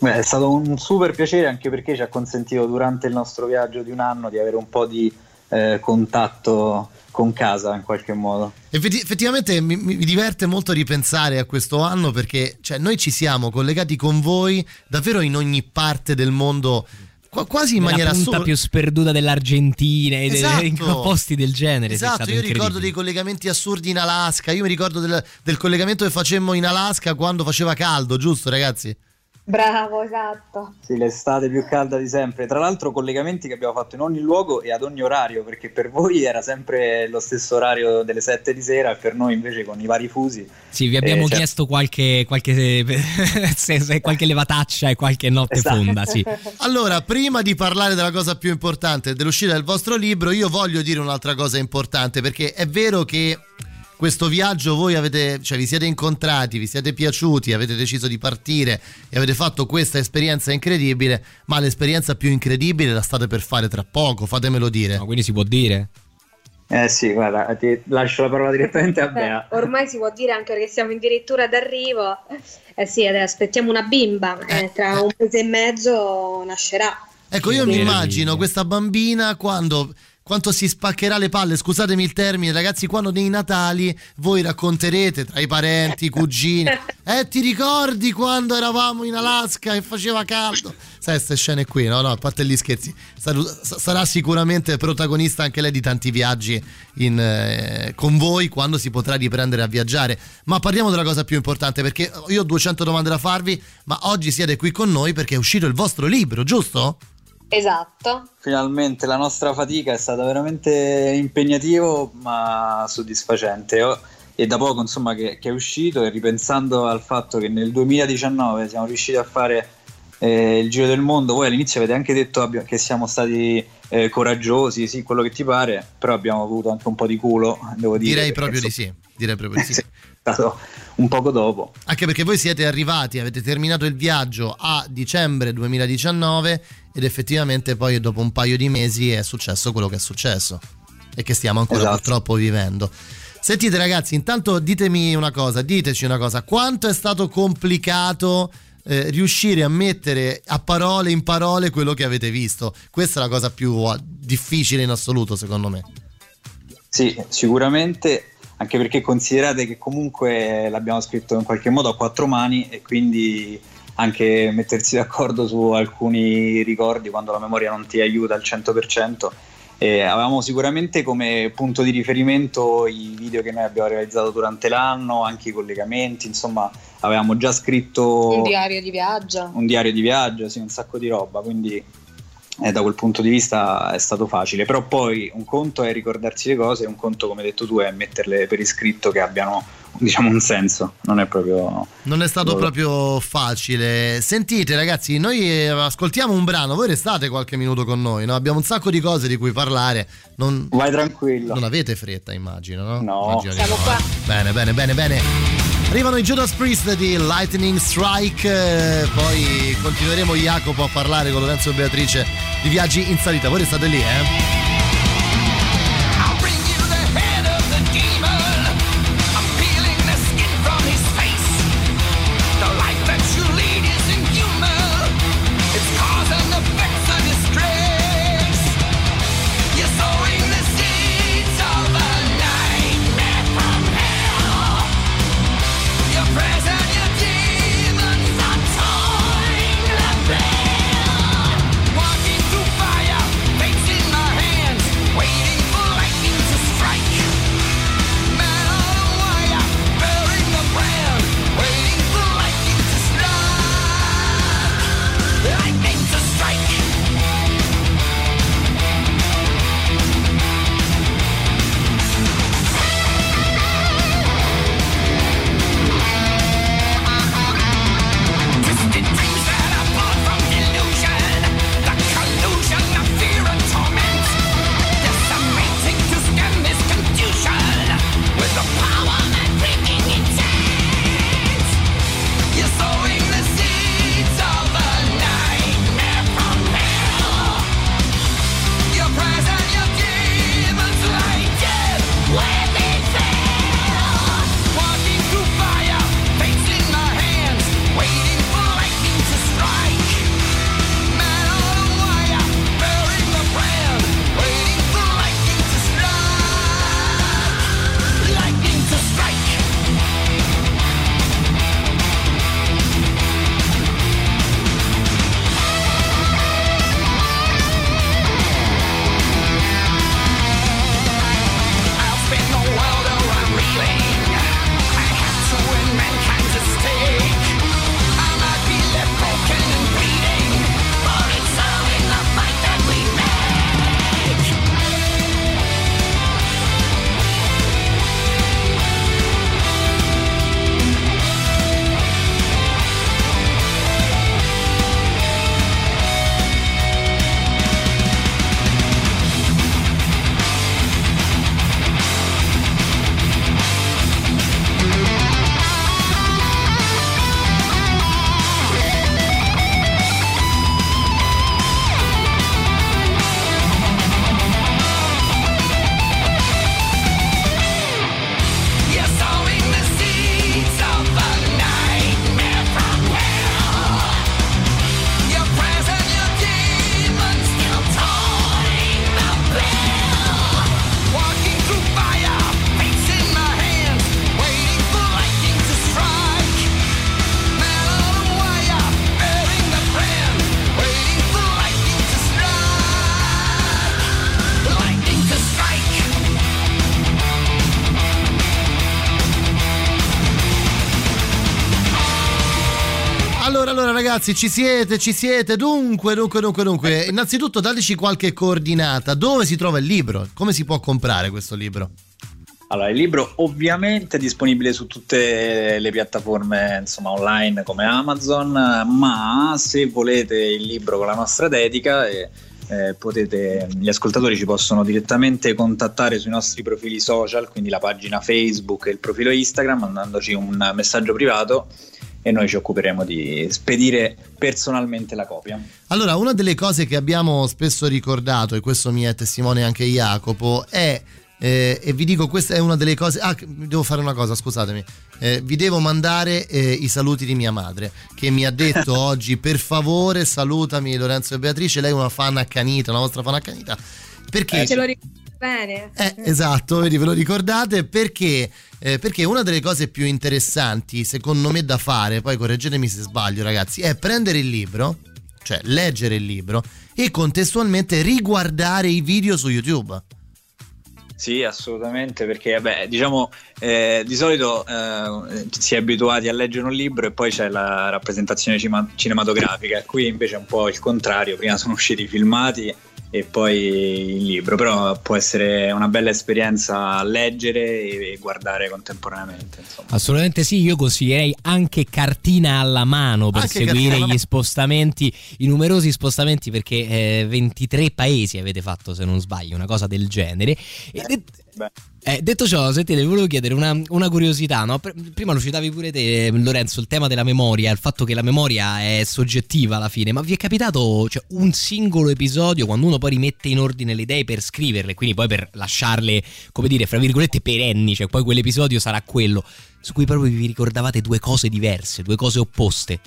Beh, è stato un super piacere anche perché ci ha consentito durante il nostro viaggio di un anno di avere un po' di eh, contatto con casa in qualche modo. Effetti- effettivamente mi, mi diverte molto ripensare a questo anno perché cioè, noi ci siamo collegati con voi davvero in ogni parte del mondo, qua- quasi in Nella maniera punta assurda. più sperduta dell'Argentina e Esatto. in posti del genere. Esatto, io ricordo dei collegamenti assurdi in Alaska. Io mi ricordo del, del collegamento che facemmo in Alaska quando faceva caldo, giusto, ragazzi? Bravo, esatto. Sì, l'estate più calda di sempre. Tra l'altro collegamenti che abbiamo fatto in ogni luogo e ad ogni orario, perché per voi era sempre lo stesso orario delle 7 di sera e per noi invece con i vari fusi. Sì, vi abbiamo Eh, cioè- chiesto qualche, qualche, (laughs) se- se- qualche levataccia e qualche notte Esatto. fonda, sì. (laughs) Allora, prima di parlare della cosa più importante, dell'uscita del vostro libro, io voglio dire un'altra cosa importante, perché è vero che questo viaggio voi avete, cioè vi siete incontrati, vi siete piaciuti, avete deciso di partire e avete fatto questa esperienza incredibile, ma l'esperienza più incredibile la state per fare tra poco, fatemelo dire. quindi si può dire? Eh sì, guarda, ti lascio la parola direttamente a Beh, Bea. ormai si può dire anche perché siamo addirittura d'arrivo. Eh sì, adesso aspettiamo una bimba. eh, tra un mese e mezzo nascerà. Ecco, io mi immagino questa bambina quando quanto si spaccherà le palle, scusatemi il termine, ragazzi, quando nei Natali voi racconterete tra i parenti, i cugini, (laughs) eh ti ricordi quando eravamo in Alaska e faceva caldo? Sai, queste scene qui, no? No, a parte gli scherzi, Sar- sarà sicuramente protagonista anche lei di tanti viaggi in, eh, con voi quando si potrà riprendere a viaggiare. Ma parliamo della cosa più importante perché io ho 200 domande da farvi, ma oggi siete qui con noi perché è uscito il vostro libro, giusto? Esatto. Finalmente la nostra fatica è stata veramente impegnativo ma soddisfacente. Oh, E da poco insomma che, che è uscito e ripensando al fatto che nel 2019 siamo riusciti a fare eh, il giro del mondo, voi all'inizio avete anche detto che siamo stati eh, coraggiosi, sì, quello che ti pare, però abbiamo avuto anche un po' di culo, devo dire. Direi proprio di insomma, sì, direi proprio di (laughs) sì. È stato un poco dopo. Anche perché voi siete arrivati, avete terminato il viaggio a dicembre 2019 ed effettivamente poi dopo un paio di mesi è successo quello che è successo e che stiamo ancora Esatto. purtroppo vivendo. Sentite ragazzi, intanto ditemi una cosa, diteci una cosa, quanto è stato complicato eh, riuscire a mettere a parole in parole quello che avete visto? Questa è la cosa più eh, difficile in assoluto secondo me. Sì, sicuramente, anche perché considerate che comunque l'abbiamo scritto in qualche modo a quattro mani e quindi anche mettersi d'accordo su alcuni ricordi quando la memoria non ti aiuta al 100%. E avevamo sicuramente come punto di riferimento i video che noi abbiamo realizzato durante l'anno, anche i collegamenti, insomma avevamo già scritto Un diario di viaggio. un diario di viaggio, sì, un sacco di roba, quindi eh, da quel punto di vista è stato facile. Però poi un conto è ricordarsi le cose, un conto, come hai detto tu, è metterle per iscritto che abbiano diciamo un senso. Non è proprio. Non è stato proprio facile. Sentite ragazzi, noi eh, ascoltiamo un brano, voi restate qualche minuto con noi, no? abbiamo un sacco di cose di cui parlare. Non, Vai tranquillo. Non avete fretta, immagino, no? No. Immagino Siamo no, qua. Bene, bene, bene, bene. Arrivano i Judas Priest di Lightning Strike, eh, poi continueremo Jacopo a parlare con Lorenzo e Beatrice di viaggi in salita. Voi restate lì, eh? Ragazzi, ci siete, ci siete. Dunque, dunque, dunque, dunque. Innanzitutto dateci qualche coordinata. Dove si trova il libro? Come si può comprare questo libro? Allora, il libro ovviamente è disponibile su tutte le piattaforme insomma, online come Amazon, ma se volete il libro con la nostra dedica, eh, eh, potete, gli ascoltatori ci possono direttamente contattare sui nostri profili social, quindi la pagina Facebook e il profilo Instagram, mandandoci un messaggio privato e noi ci occuperemo di spedire personalmente la copia. Allora, una delle cose che abbiamo spesso ricordato, e questo mi è testimone anche Jacopo, è. eh, e vi dico, questa è una delle cose. Ah, devo fare una cosa, scusatemi. Eh, vi devo mandare eh, i saluti di mia madre, che mi ha detto (laughs) oggi: per favore, salutami Lorenzo e Beatrice. Lei è una fan accanita, una vostra fan accanita. Perché? Ce lo ricordo bene. Eh, esatto, vedi, ve lo ricordate perché? Eh, perché una delle cose più interessanti, secondo me, da fare, poi correggetemi se sbaglio, ragazzi, è prendere il libro, cioè leggere il libro e contestualmente riguardare i video su YouTube. Sì, assolutamente, perché vabbè, diciamo eh, di solito eh, si è abituati a leggere un libro e poi c'è la rappresentazione cima- cinematografica, qui invece è un po' il contrario, prima sono usciti i filmati e poi il libro, però può essere una bella esperienza leggere e guardare contemporaneamente. Insomma. Assolutamente sì, io consiglierei anche cartina alla mano per Anche seguire gli spostamenti, i numerosi spostamenti perché eh, 23 paesi avete fatto se non sbaglio, una cosa del genere. E det- eh, detto ciò, sentite, volevo chiedere una, una curiosità, no? Pr- Prima lo citavi pure te, Lorenzo, il tema della memoria, il fatto che la memoria è soggettiva alla fine, ma vi è capitato cioè, un singolo episodio quando uno poi rimette in ordine le idee per scriverle, quindi poi per lasciarle, come dire, fra virgolette, perenni, cioè poi quell'episodio sarà quello, su cui proprio vi ricordavate due cose diverse, due cose opposte?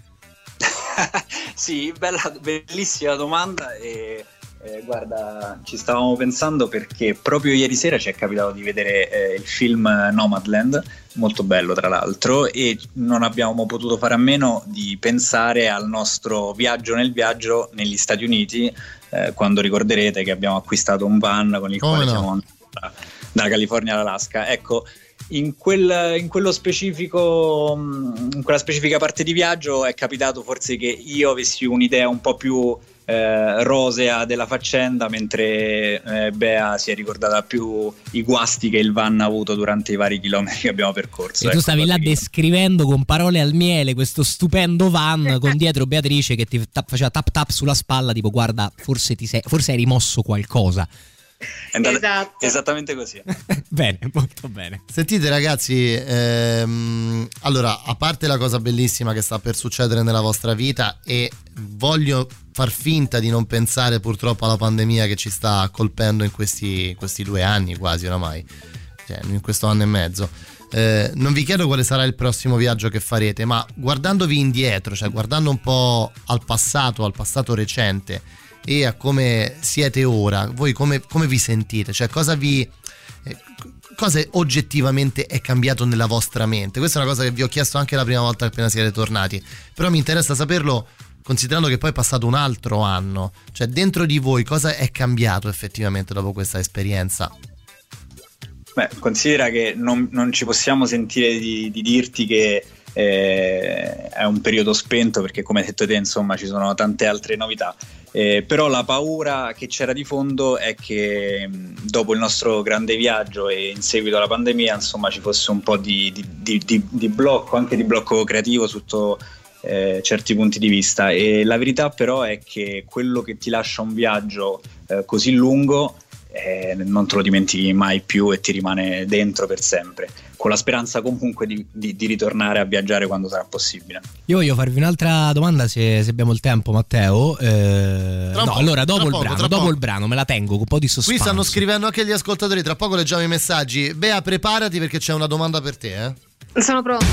(laughs) Sì, bella, bellissima domanda e eh, guarda, ci stavamo pensando perché proprio ieri sera ci è capitato di vedere eh, il film Nomadland, molto bello tra l'altro, e non abbiamo potuto fare a meno di pensare al nostro viaggio nel viaggio negli Stati Uniti, eh, quando ricorderete che abbiamo acquistato un van con il Come quale no? siamo andati da- dalla California all'Alaska. Ecco, in, quel- in quello specifico, mh, in quella specifica parte di viaggio è capitato forse che io avessi un'idea un po' più eh, rosea della faccenda, mentre eh, Bea si è ricordata più i guasti che il van ha avuto durante i vari chilometri che abbiamo percorso. E tu Ecco, stavi là descrivendo con parole al miele questo stupendo van (laughs) con dietro Beatrice che ti tap- faceva tap tap sulla spalla, tipo guarda, forse, ti sei, forse hai rimosso qualcosa. È andata Esatto. esattamente così. (laughs) bene, molto bene. Sentite ragazzi, ehm, allora, a parte la cosa bellissima che sta per succedere nella vostra vita e voglio far finta di non pensare purtroppo alla pandemia che ci sta colpendo in questi, questi due anni quasi oramai, cioè in questo anno e mezzo. Eh, non vi chiedo quale sarà il prossimo viaggio che farete, ma guardandovi indietro, cioè guardando un po' al passato, al passato recente e a come siete ora, voi come, come vi sentite? Cioè cosa vi, eh, cosa oggettivamente è cambiato nella vostra mente? Questa è una cosa che vi ho chiesto anche la prima volta appena siete tornati, però mi interessa saperlo considerando che poi è passato un altro anno, cioè dentro di voi cosa è cambiato effettivamente dopo questa esperienza? Beh, considera che non, non ci possiamo sentire di, di dirti che eh, è un periodo spento perché come hai detto te insomma ci sono tante altre novità. Eh, però la paura che c'era di fondo è che mh, dopo il nostro grande viaggio e in seguito alla pandemia insomma ci fosse un po' di, di- di- di- di blocco anche di blocco creativo sotto eh, certi punti di vista. E la verità però è che quello che ti lascia un viaggio eh, così lungo eh, non te lo dimentichi mai più e ti rimane dentro per sempre, con la speranza comunque di, di- di ritornare a viaggiare quando sarà possibile. Io voglio farvi un'altra domanda se, se abbiamo il tempo, Matteo. Eh, no, poco, allora dopo il poco, brano, dopo il brano me la tengo con un po' di Qui suspense. stanno scrivendo anche gli ascoltatori, tra poco leggiamo i messaggi. Bea, preparati perché c'è una domanda per te, eh. Sono pronta.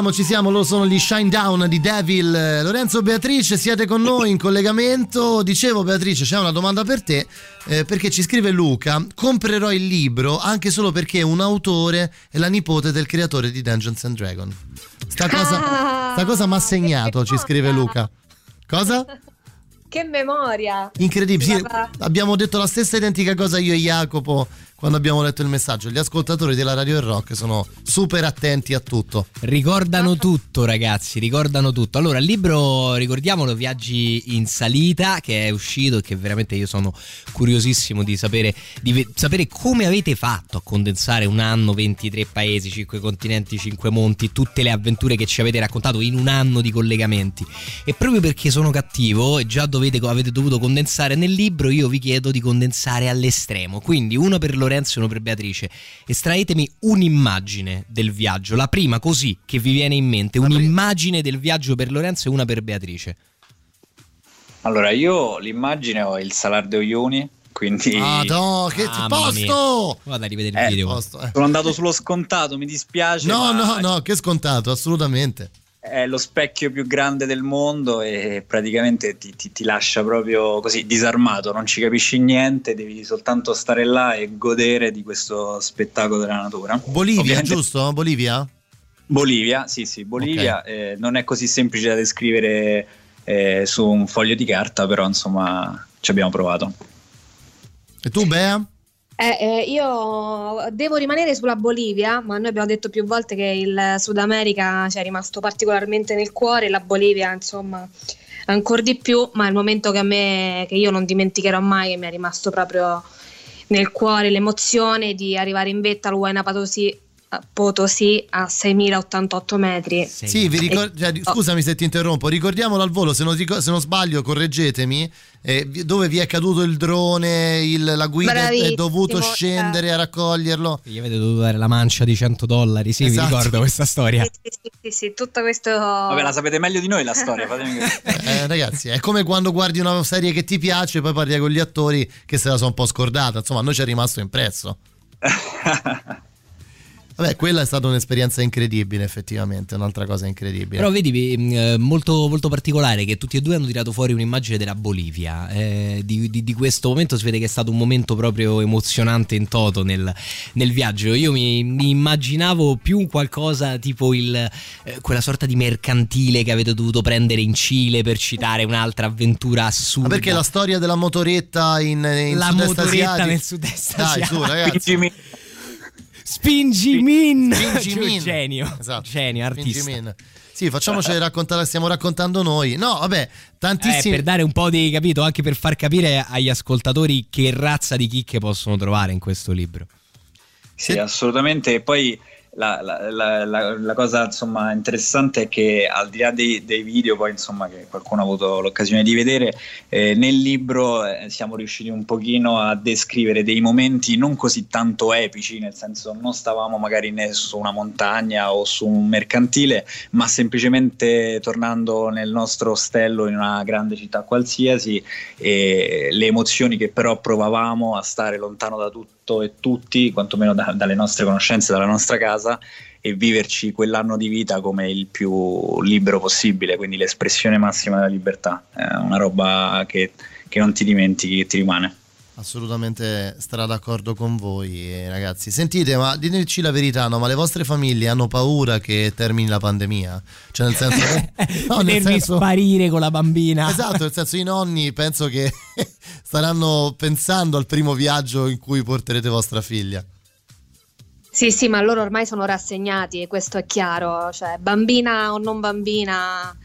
Siamo, ci siamo, loro sono gli Shine Down di Devil. Lorenzo Beatrice, siete con noi in collegamento. Dicevo Beatrice, c'è una domanda per te, eh, perché ci scrive Luca, comprerò il libro anche solo perché un autore è la nipote del creatore di Dungeons and Dragons. Sta cosa, sta cosa mi ha segnato, ci scrive Luca. Cosa? Che memoria! Incredibile, sì, abbiamo detto la stessa identica cosa io e Jacopo quando abbiamo letto il messaggio. Gli ascoltatori della Radio del Rock sono super attenti a tutto. Ricordano tutto, ragazzi, ricordano tutto. Allora, il libro, ricordiamolo, Viaggi in salita, che è uscito e che veramente io sono curiosissimo di sapere, di sapere come avete fatto a condensare un anno, 23 paesi, 5 continenti, 5 monti, tutte le avventure che ci avete raccontato in un anno di collegamenti. E proprio perché sono cattivo e già dovete, avete dovuto condensare nel libro, io vi chiedo di condensare all'estremo. Quindi uno per Lorenzo e uno per Beatrice. Estraetemi un'immagine del viaggio, la prima così che vi viene in mente, un'immagine del viaggio per Lorenzo e una per Beatrice. Allora, io l'immagine ho il Salar de Uyuni, quindi... Ah, no, che Mamma posto! Vado a rivedere il Eh, video. posto, eh. Sono andato sullo scontato, mi dispiace. No, ma no, no, che scontato, assolutamente. È lo specchio più grande del mondo e praticamente ti, ti- ti lascia proprio così disarmato, non ci capisci niente, devi soltanto stare là e godere di questo spettacolo della natura. Bolivia, Ovviamente- giusto? Bolivia? Bolivia, sì, sì, Bolivia eh, non è così semplice da descrivere eh, su un foglio di carta, però insomma ci abbiamo provato. E tu, Bea? Eh, eh, io devo rimanere sulla Bolivia, ma noi abbiamo detto più volte che il Sud America ci è rimasto particolarmente nel cuore, la Bolivia, insomma, ancora di più, ma è il momento che a me, che io non dimenticherò mai, che mi è rimasto proprio nel cuore l'emozione di arrivare in vetta al Huayna Potosí, a Potosí a 6.088 metri. Sì, vi ricor- cioè, scusami se ti interrompo, ricordiamolo al volo, se non, ric- se non sbaglio, correggetemi, eh, dove vi è caduto il drone, il- la guida è- è Bravissimo, dovuto scendere a raccoglierlo. Gli avete dovuto dare la mancia di 100 dollari, sì, Esatto. vi ricordo questa storia. Sì, sì, sì, sì, tutto questo... Vabbè, la sapete meglio di noi la storia. (laughs) Eh, ragazzi, è come quando guardi una serie che ti piace, poi parli con gli attori che se la sono un po' scordata. Insomma, a noi ci è rimasto impresso. (laughs) Vabbè, quella è stata un'esperienza incredibile, effettivamente, un'altra cosa incredibile. Però vedi, mh, eh, molto, molto particolare che tutti e due hanno tirato fuori un'immagine della Bolivia. Eh, di, di- di questo momento si vede che è stato un momento proprio emozionante in toto nel, nel viaggio. Io mi, mi immaginavo più un qualcosa tipo il, eh, quella sorta di mercantile che avete dovuto prendere in Cile per citare un'altra avventura assurda. Ma perché la storia della motoretta in, in La sud-est motoretta asiatico- nel sud-est Dai, asiatico. su, ragazzi. Spingimin! Spingimin. Genio. Esatto. Genio, artista. Spingimin. Sì, facciamoceli raccontare, stiamo raccontando noi. No, vabbè, Eh, tantissimi. per dare un po' di capito, anche per far capire agli ascoltatori che razza di chicche possono trovare in questo libro. Sì, assolutamente. E poi la, la- la- la- cosa insomma, interessante è che al di là dei, dei video, poi insomma, che qualcuno ha avuto l'occasione di vedere, eh, nel libro eh, siamo riusciti un pochino a descrivere dei momenti non così tanto epici, nel senso non stavamo magari né su una montagna o su un mercantile, ma semplicemente tornando nel nostro ostello in una grande città qualsiasi e le emozioni che però provavamo a stare lontano da tutto e tutti, quantomeno da- dalle nostre conoscenze, dalla nostra casa e viverci quell'anno di vita come il più libero possibile, quindi l'espressione massima della libertà, è una roba che, che non ti dimentichi, che ti rimane. Assolutamente starà d'accordo con voi, eh, ragazzi. Sentite, ma diteci la verità, no? Ma le vostre famiglie hanno paura che termini la pandemia? Cioè, nel senso. (laughs) no, nel senso. sparire con la bambina. Esatto, nel senso i nonni penso che (laughs) staranno pensando al primo viaggio in cui porterete vostra figlia. Sì, sì, ma loro ormai sono rassegnati e questo è chiaro, cioè bambina o non bambina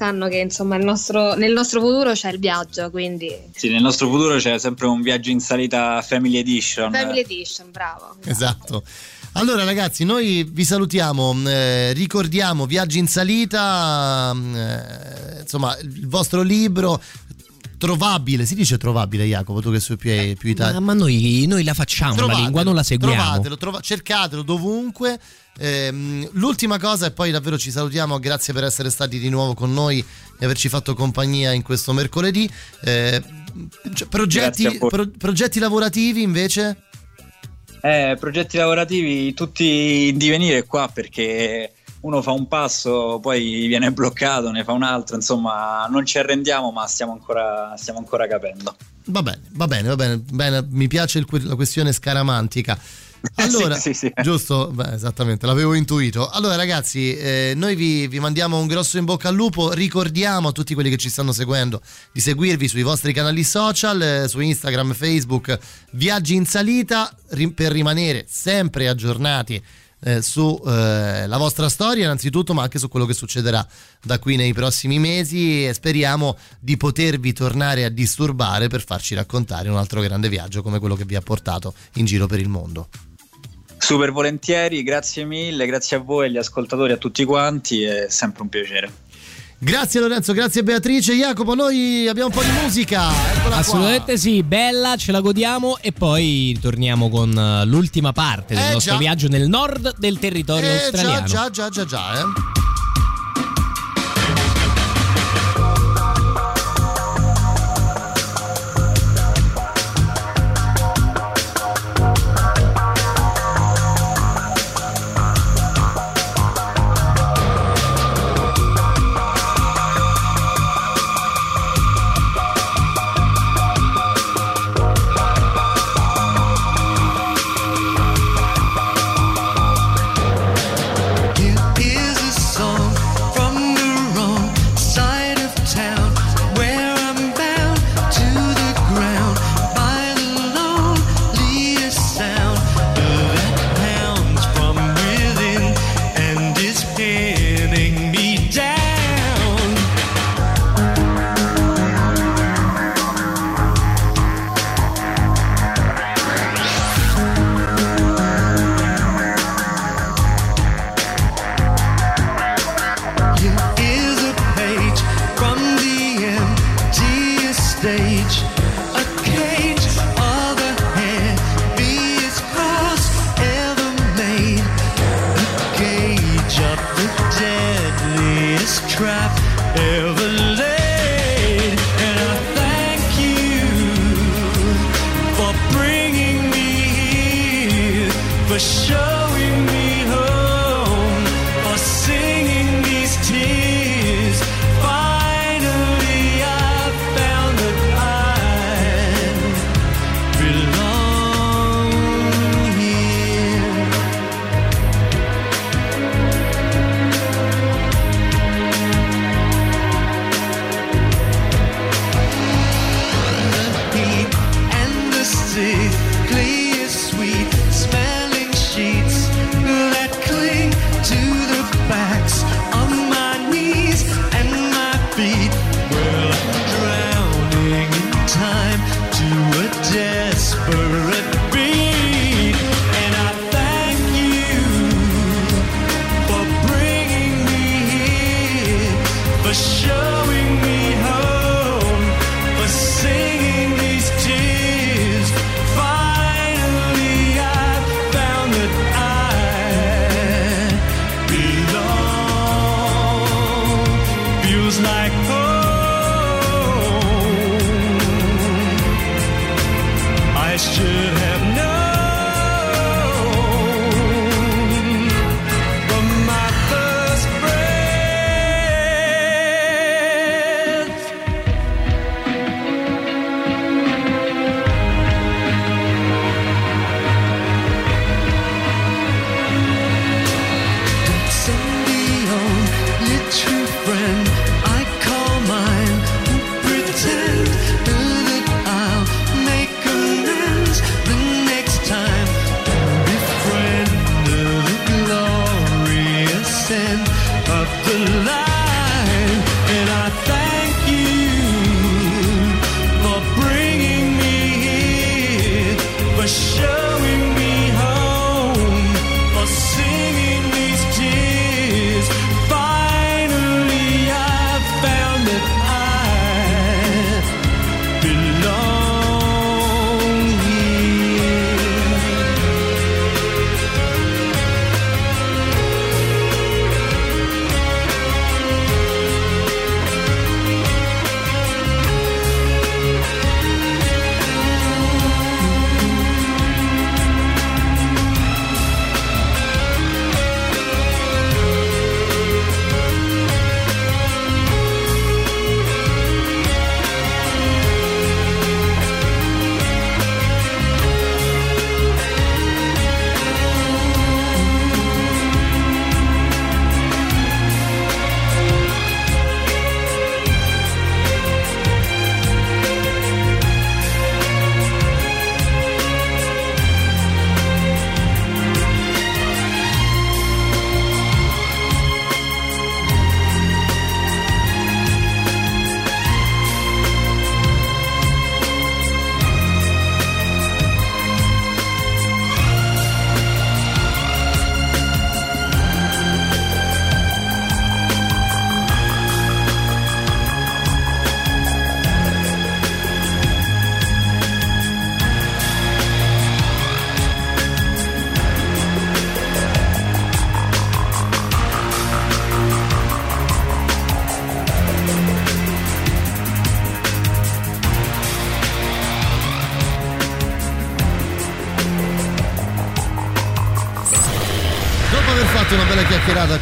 sanno che insomma il nostro- nel nostro futuro c'è il viaggio, quindi Sì, nel nostro futuro c'è sempre un viaggio in salita Family Edition. Family Edition, bravo. Esatto. Allora ragazzi, noi vi salutiamo, eh, ricordiamo Viaggi in salita, mm, eh, insomma il vostro libro trovabile, si dice trovabile Jacopo, tu che sei più, più Ma, italiano. ma noi, noi la facciamo, la lingua non la seguiamo. Trovatelo, trova- cercatelo dovunque. Ehm, l'ultima cosa e poi davvero ci salutiamo, grazie per essere stati di nuovo con noi e averci fatto compagnia in questo mercoledì. Eh, progetti, pro- progetti lavorativi invece? Eh, progetti lavorativi tutti in divenire qua perché uno fa un passo, poi viene bloccato, ne fa un altro, insomma non ci arrendiamo ma stiamo ancora, stiamo ancora capendo. Va bene, va bene, va bene, bene, mi piace il la questione scaramantica. (laughs) Allora, Sì, sì, sì. giusto? Beh, esattamente, l'avevo intuito. Allora, ragazzi, eh, noi vi, vi mandiamo un grosso in bocca al lupo. Ricordiamo a tutti quelli che ci stanno seguendo di seguirvi sui vostri canali social, eh, su Instagram, Facebook, Viaggi in Salita, ri- per rimanere sempre aggiornati eh, sulla vostra storia innanzitutto ma anche su quello che succederà da qui nei prossimi mesi e speriamo di potervi tornare a disturbare per farci raccontare un altro grande viaggio come quello che vi ha portato in giro per il mondo. Super volentieri, grazie mille, grazie a voi, agli ascoltatori, a tutti quanti, è sempre un piacere. Grazie Lorenzo, grazie Beatrice, Jacopo, noi abbiamo un po' di musica. Eccola qua. Assolutamente sì, bella, ce la godiamo e poi ritorniamo con eh, l'ultima parte del Eh, nostro già. viaggio nel nord del territorio Eh, australiano. già, già, già, già, già, eh.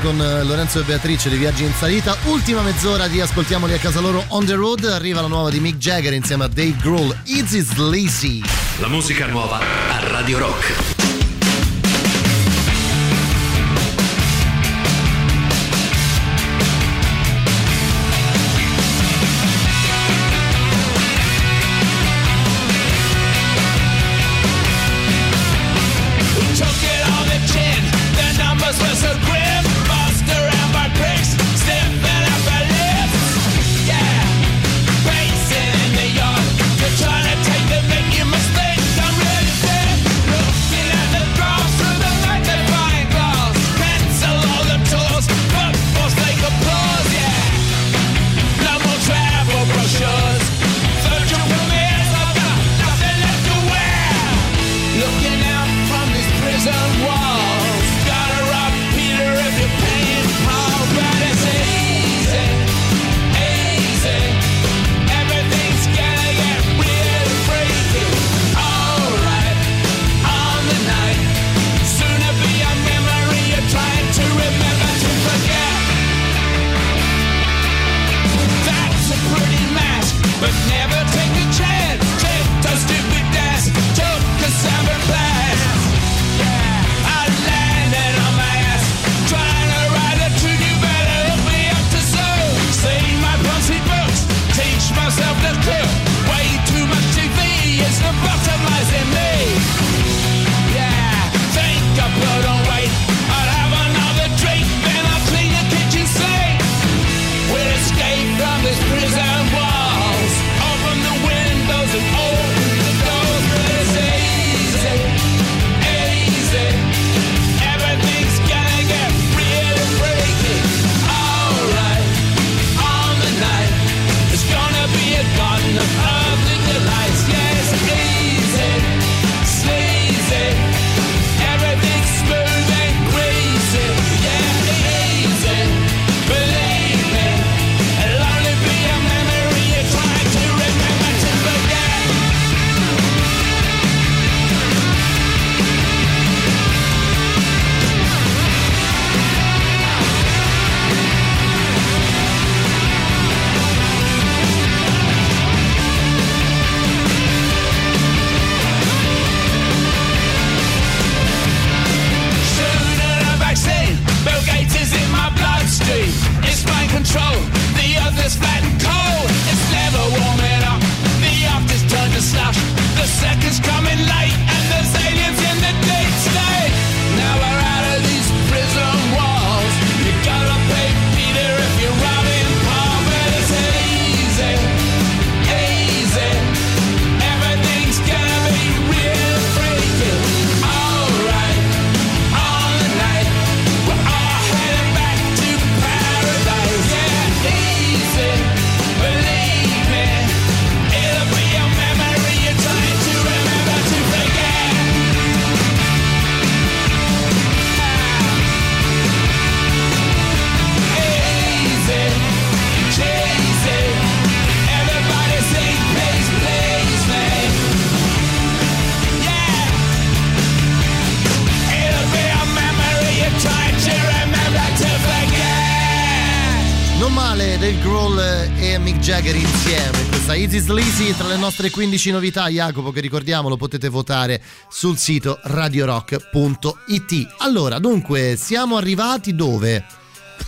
con eh, Lorenzo e Beatrice di Viaggi in Salita. Ultima mezz'ora di Ascoltiamoli a casa loro on the road. Arriva la nuova di Mick Jagger insieme a Dave Grohl, Easy Sleazy. La musica nuova a Radio Rock. Nostre 15 novità, Jacopo, che ricordiamo lo potete votare sul sito radiorock.it. Allora, dunque, siamo arrivati dove?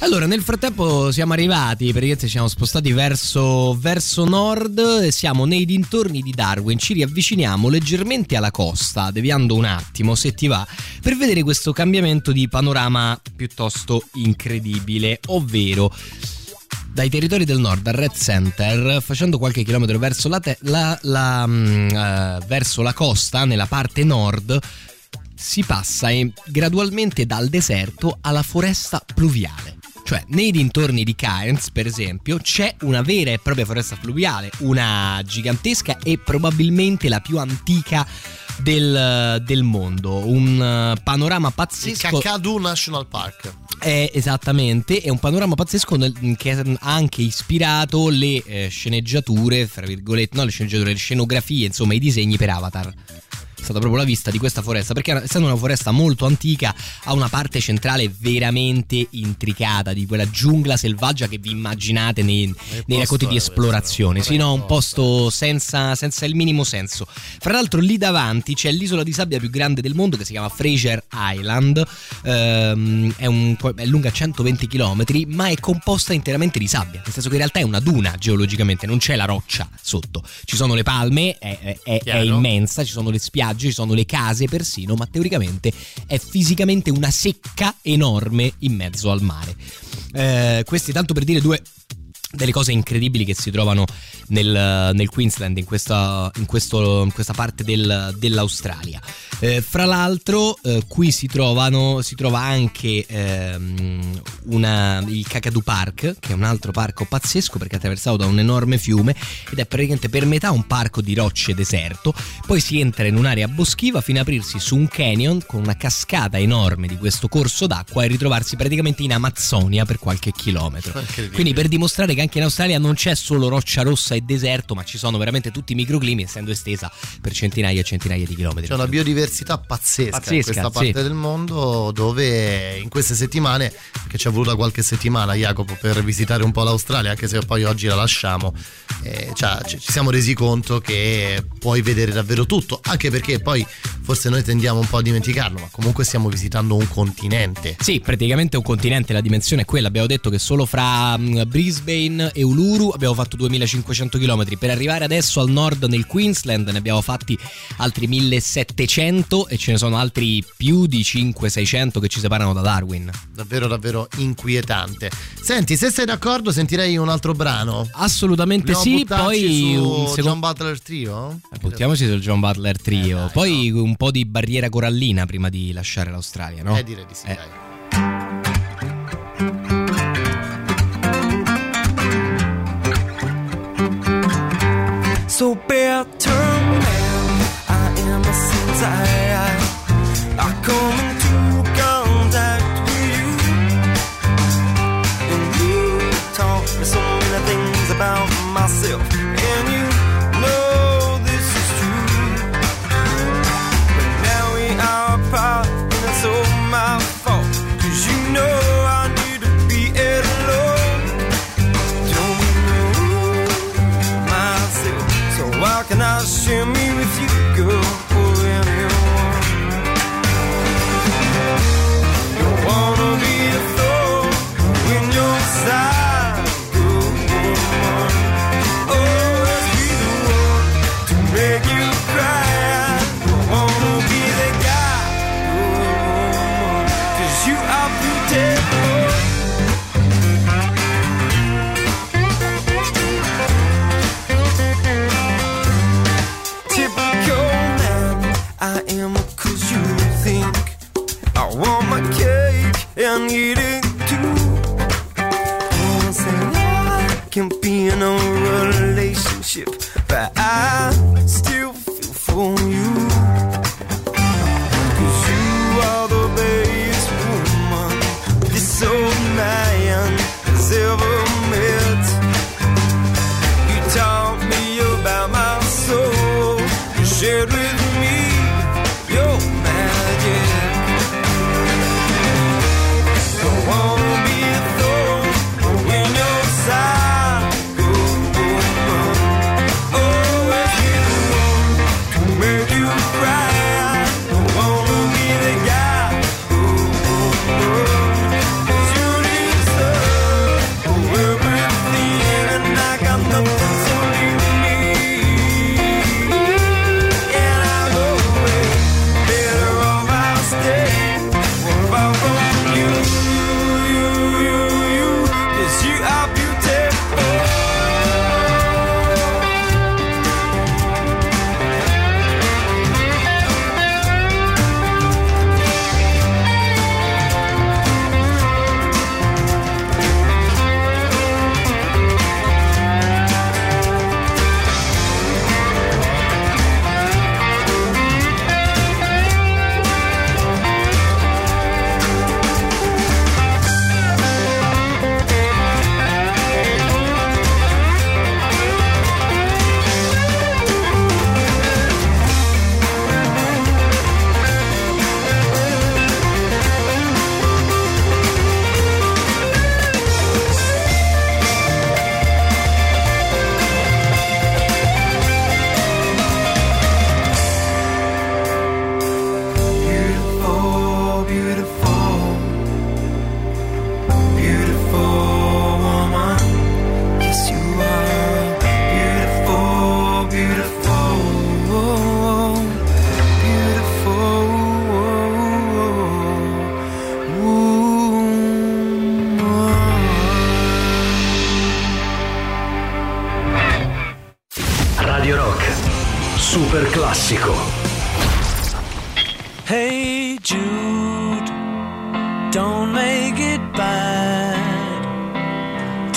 Allora, nel frattempo siamo arrivati, praticamente ci siamo spostati verso, verso nord siamo nei dintorni di Darwin. Ci riavviciniamo leggermente alla costa, deviando un attimo, se ti va, per vedere questo cambiamento di panorama piuttosto incredibile, ovvero dai territori del nord al Red Center, facendo qualche chilometro verso la, te- la- la, eh, verso la costa, nella parte nord, si passa eh, gradualmente dal deserto alla foresta pluviale. Cioè, nei dintorni di Cairns, per esempio, c'è una vera e propria foresta pluviale, una gigantesca e probabilmente la più antica del, del mondo. Un eh, panorama Il pazzesco. Kakadu National Park. È esattamente, è un panorama pazzesco nel- che ha anche ispirato le eh, sceneggiature, fra virgolette, no le sceneggiature, le scenografie, insomma i disegni per Avatar. È stata proprio la vista di questa foresta, perché essendo una foresta molto antica ha una parte centrale veramente intricata di quella giungla selvaggia che vi immaginate nei, nei racconti di esplorazione. Sì, no, un posto senza, senza il minimo senso. Fra l'altro lì davanti c'è l'isola di sabbia più grande del mondo che si chiama Fraser Island, Ehm, è, un- è lunga 120 km ma è composta interamente di sabbia, nel senso che in realtà è una duna geologicamente, non c'è la roccia sotto, ci sono le palme, è, è- è- immensa, ci sono le spiagge, ci sono le case persino, ma teoricamente è fisicamente una secca enorme in mezzo al mare. Eh, questi tanto per dire due delle cose incredibili che si trovano nel, nel Queensland, in questa, in questo- in questa parte del- dell'Australia. Eh, fra l'altro, eh, qui si, trovano, si trova anche ehm, una- il Kakadu Park, che è un altro parco pazzesco perché è attraversato da un enorme fiume ed è praticamente per metà un parco di rocce deserto. Poi si entra in un'area boschiva fino ad aprirsi su un canyon con una cascata enorme di questo corso d'acqua e ritrovarsi praticamente in Amazzonia per qualche chilometro. Quindi per dimostrare che anche in Australia non c'è solo roccia rossa e deserto, ma ci sono veramente tutti i microclimi, essendo estesa per centinaia e centinaia di chilometri. C'è una biodiversità pazzesca, in Pazzesca, questa sì. parte del mondo dove in queste settimane, che ci è voluta qualche settimana Jacopo per visitare un po' l'Australia, anche se poi oggi la lasciamo, eh, cioè, ci siamo resi conto che puoi vedere davvero tutto, anche perché poi forse noi tendiamo un po' a dimenticarlo, ma comunque stiamo visitando un continente. Sì, praticamente un continente, la dimensione è quella. Abbiamo detto che solo fra mm, Brisbane e Uluru abbiamo fatto 2500 km. Per arrivare adesso al nord nel Queensland ne abbiamo fatti altri 1700 e ce ne sono altri più di 500-600 che ci separano da Darwin. Davvero, davvero inquietante. Senti, se sei d'accordo, sentirei un altro brano. Assolutamente Vogliamo sì. Poi su un secondo. John Butler Trio? Buttiamoci sul John Butler Eh, Trio. Poi un po' di barriera corallina prima di lasciare l'Australia, no? Eh, direi di sì, Eh. dai. So bear turn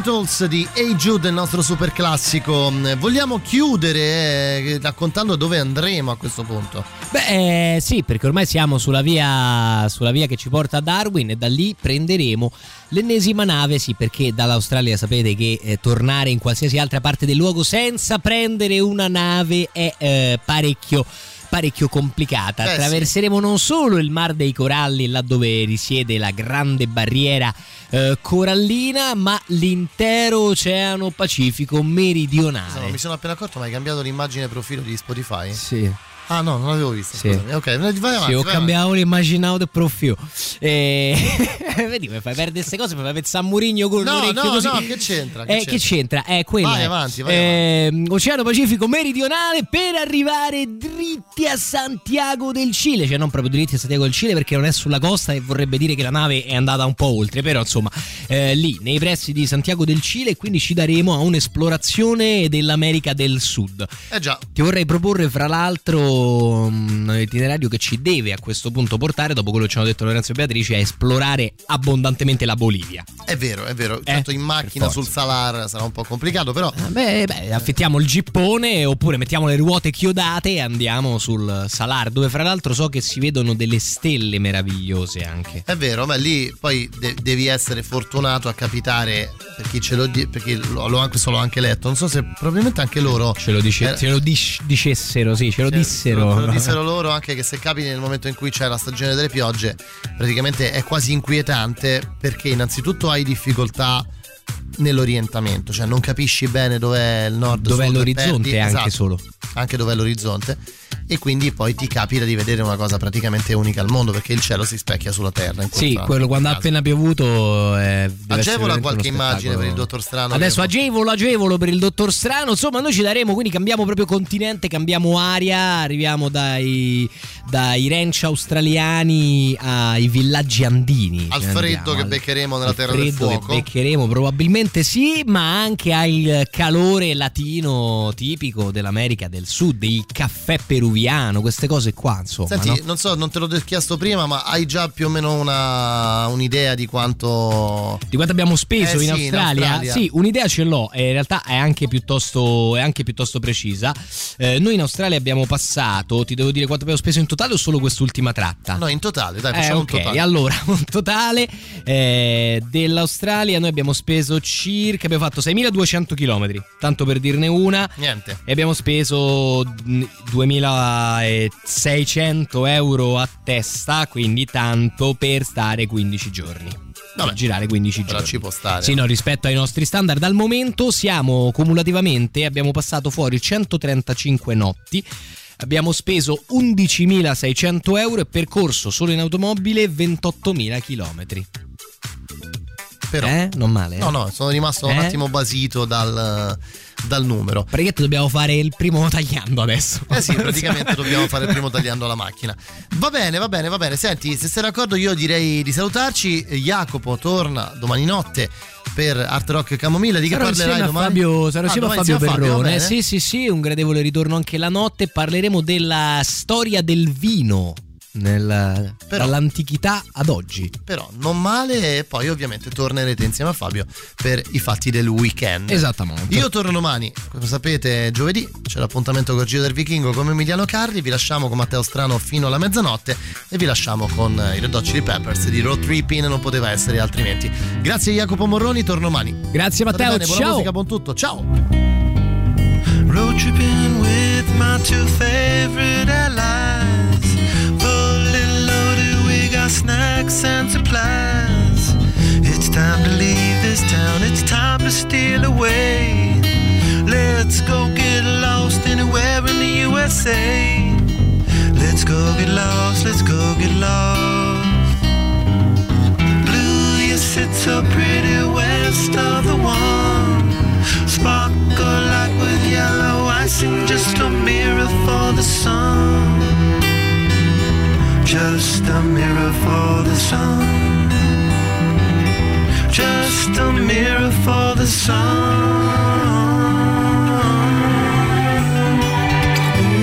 Beatles di Hey Jude, il nostro super classico. Vogliamo chiudere eh, raccontando dove andremo a questo punto? Beh, eh, sì, perché ormai siamo sulla via, sulla via che ci porta a Darwin e da lì prenderemo l'ennesima nave, sì, perché dall'Australia sapete che eh, tornare in qualsiasi altra parte del luogo senza prendere una nave è eh, parecchio parecchio complicata. Eh, sì. Attraverseremo non solo il Mar dei Coralli, là dove risiede la grande barriera eh, corallina, ma l'intero Oceano Pacifico meridionale. Insomma, mi sono appena accorto, ma hai cambiato l'immagine profilo di Spotify? Sì. Ah no, non l'avevo vista. Sì. Scusami. Ok, vai avanti. Sì, ho vai cambiato l'immaginato del profilo. E... (laughs) Vedi, mi fai perdere queste cose, mi fai pensare a Murigno con No, l'orecchio no, così. no, che c'entra? Che Eh, che c'entra? È quella. Vai avanti, vai Ehm, Oceano Pacifico meridionale per arrivare dritti a Santiago del Cile, cioè non proprio dritti a Santiago del Cile perché non è sulla costa e vorrebbe dire che la nave è andata un po' oltre, però insomma eh, lì nei pressi di Santiago del Cile quindi ci daremo a un'esplorazione dell'America del Sud. Eh già. Ti vorrei proporre fra l'altro mm, un itinerario che ci deve a questo punto portare, dopo quello che ci hanno detto Lorenzo e Beatrice, a esplorare abbondantemente la Bolivia. È vero, è vero. Certo, in macchina Eh, sul Salar sarà un po' complicato, però. Beh, beh, affittiamo il gippone oppure mettiamo le ruote chiodate e andiamo sul Salar, dove fra l'altro so che si vedono delle stelle meravigliose anche. È vero, ma lì poi de- devi essere fortunato a capitare per chi ce lo di- perché l'ho, l'ho anche solo anche letto. Non so se probabilmente anche loro Ce lo, dice- Eh, ce lo dis- dicessero, sì, ce lo ce- dissero. ce lo (laughs) dissero loro anche che se capiti nel momento in cui c'è la stagione delle piogge, praticamente è quasi inquietante perché innanzitutto hai difficoltà nell'orientamento, cioè non capisci bene dov'è il nord, Dov'è l'orizzonte perdi- anche esatto, solo. Anche dov'è l'orizzonte e quindi poi ti capita di vedere una cosa praticamente unica al mondo perché il cielo si specchia sulla terra. Sì, quello quando ha appena piovuto. eh, deve essere Agevola qualche immagine per il dottor Strano. Adesso agevolo, agevolo per il dottor Strano. Insomma, noi ci daremo, quindi cambiamo proprio continente, cambiamo aria, arriviamo dai, dai ranch australiani ai villaggi andini. Al freddo che beccheremo nella Terra del Fuoco. Che beccheremo probabilmente sì, ma anche al calore latino tipico dell'America del Sud, il caffè peruviano, queste cose qua, insomma. Senti, no? non so, non te l'ho chiesto prima, ma hai già più o meno una, un'idea di quanto. Di quanto abbiamo speso Eh in, sì, in Australia? Australia. Sì, un'idea ce l'ho e in realtà è anche piuttosto, è anche piuttosto precisa. Eh, noi in Australia abbiamo passato, ti devo dire quanto abbiamo speso in totale o solo quest'ultima tratta? No, in totale, dai, Eh, facciamo ok, un totale. allora (laughs) un totale eh, dell'Australia noi abbiamo speso circa, abbiamo fatto 6200 km, tanto per dirne una. Niente. E abbiamo speso mh, 2600 euro a testa, quindi tanto per stare 15 giorni. Per girare 15 Però giorni. ci può stare. Sì, no, rispetto ai nostri standard al momento siamo cumulativamente, abbiamo passato fuori 135 notti. Abbiamo speso 11.600 euro e percorso solo in automobile 28.000 chilometri. Però. Eh? Non male. eh? No, no, sono rimasto un Eh? attimo basito dal, dal numero. Praticamente dobbiamo fare il primo tagliando adesso. Eh sì, (laughs) praticamente dobbiamo fare il primo tagliando la macchina. Va bene, va bene, va bene. Senti, se sei d'accordo io direi di salutarci. Jacopo torna domani notte per Art Rock Camomilla. Di che Sarò parlerai domani? Fabio, sarò Ah, insieme a Fabio Perrone. sì, sì, sì, un gradevole ritorno anche la notte. Parleremo della storia del vino nel- dall'antichità ad oggi. Però non male e poi ovviamente tornerete insieme a Fabio per i fatti del weekend. Esattamente. Io torno domani, come sapete giovedì c'è l'appuntamento con Giro del Vichingo come Emiliano Carri, vi lasciamo con Matteo Strano fino alla mezzanotte e vi lasciamo con i Red Hot Chili Peppers di Road Tripping, non poteva essere altrimenti. Grazie Jacopo Morroni, torno domani. Grazie Matteo, bene, buona ciao. musica, buon tutto, ciao! Road tripping with my two favorite allies. Snacks and supplies. It's time to leave this town, it's time to steal away. Let's go get lost anywhere in the USA. Let's go get lost, let's go get lost. Blue, you sit so pretty west of the one. Sparkle like with yellow icing, just a mirror for the sun just a mirror for the sun. Just a mirror for the sun.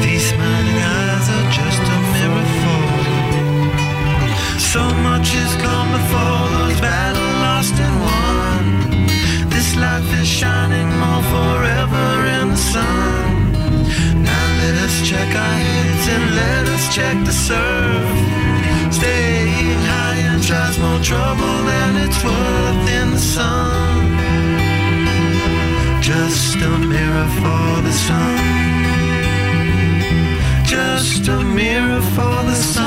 These smiling eyes are just a mirror for. So much has come before those battle lost and won. This life is shining more forever in the sun. Now let us check our heads and let us check the surf trouble and it's worth in the sun. Just a mirror for the sun. Just a mirror for the sun.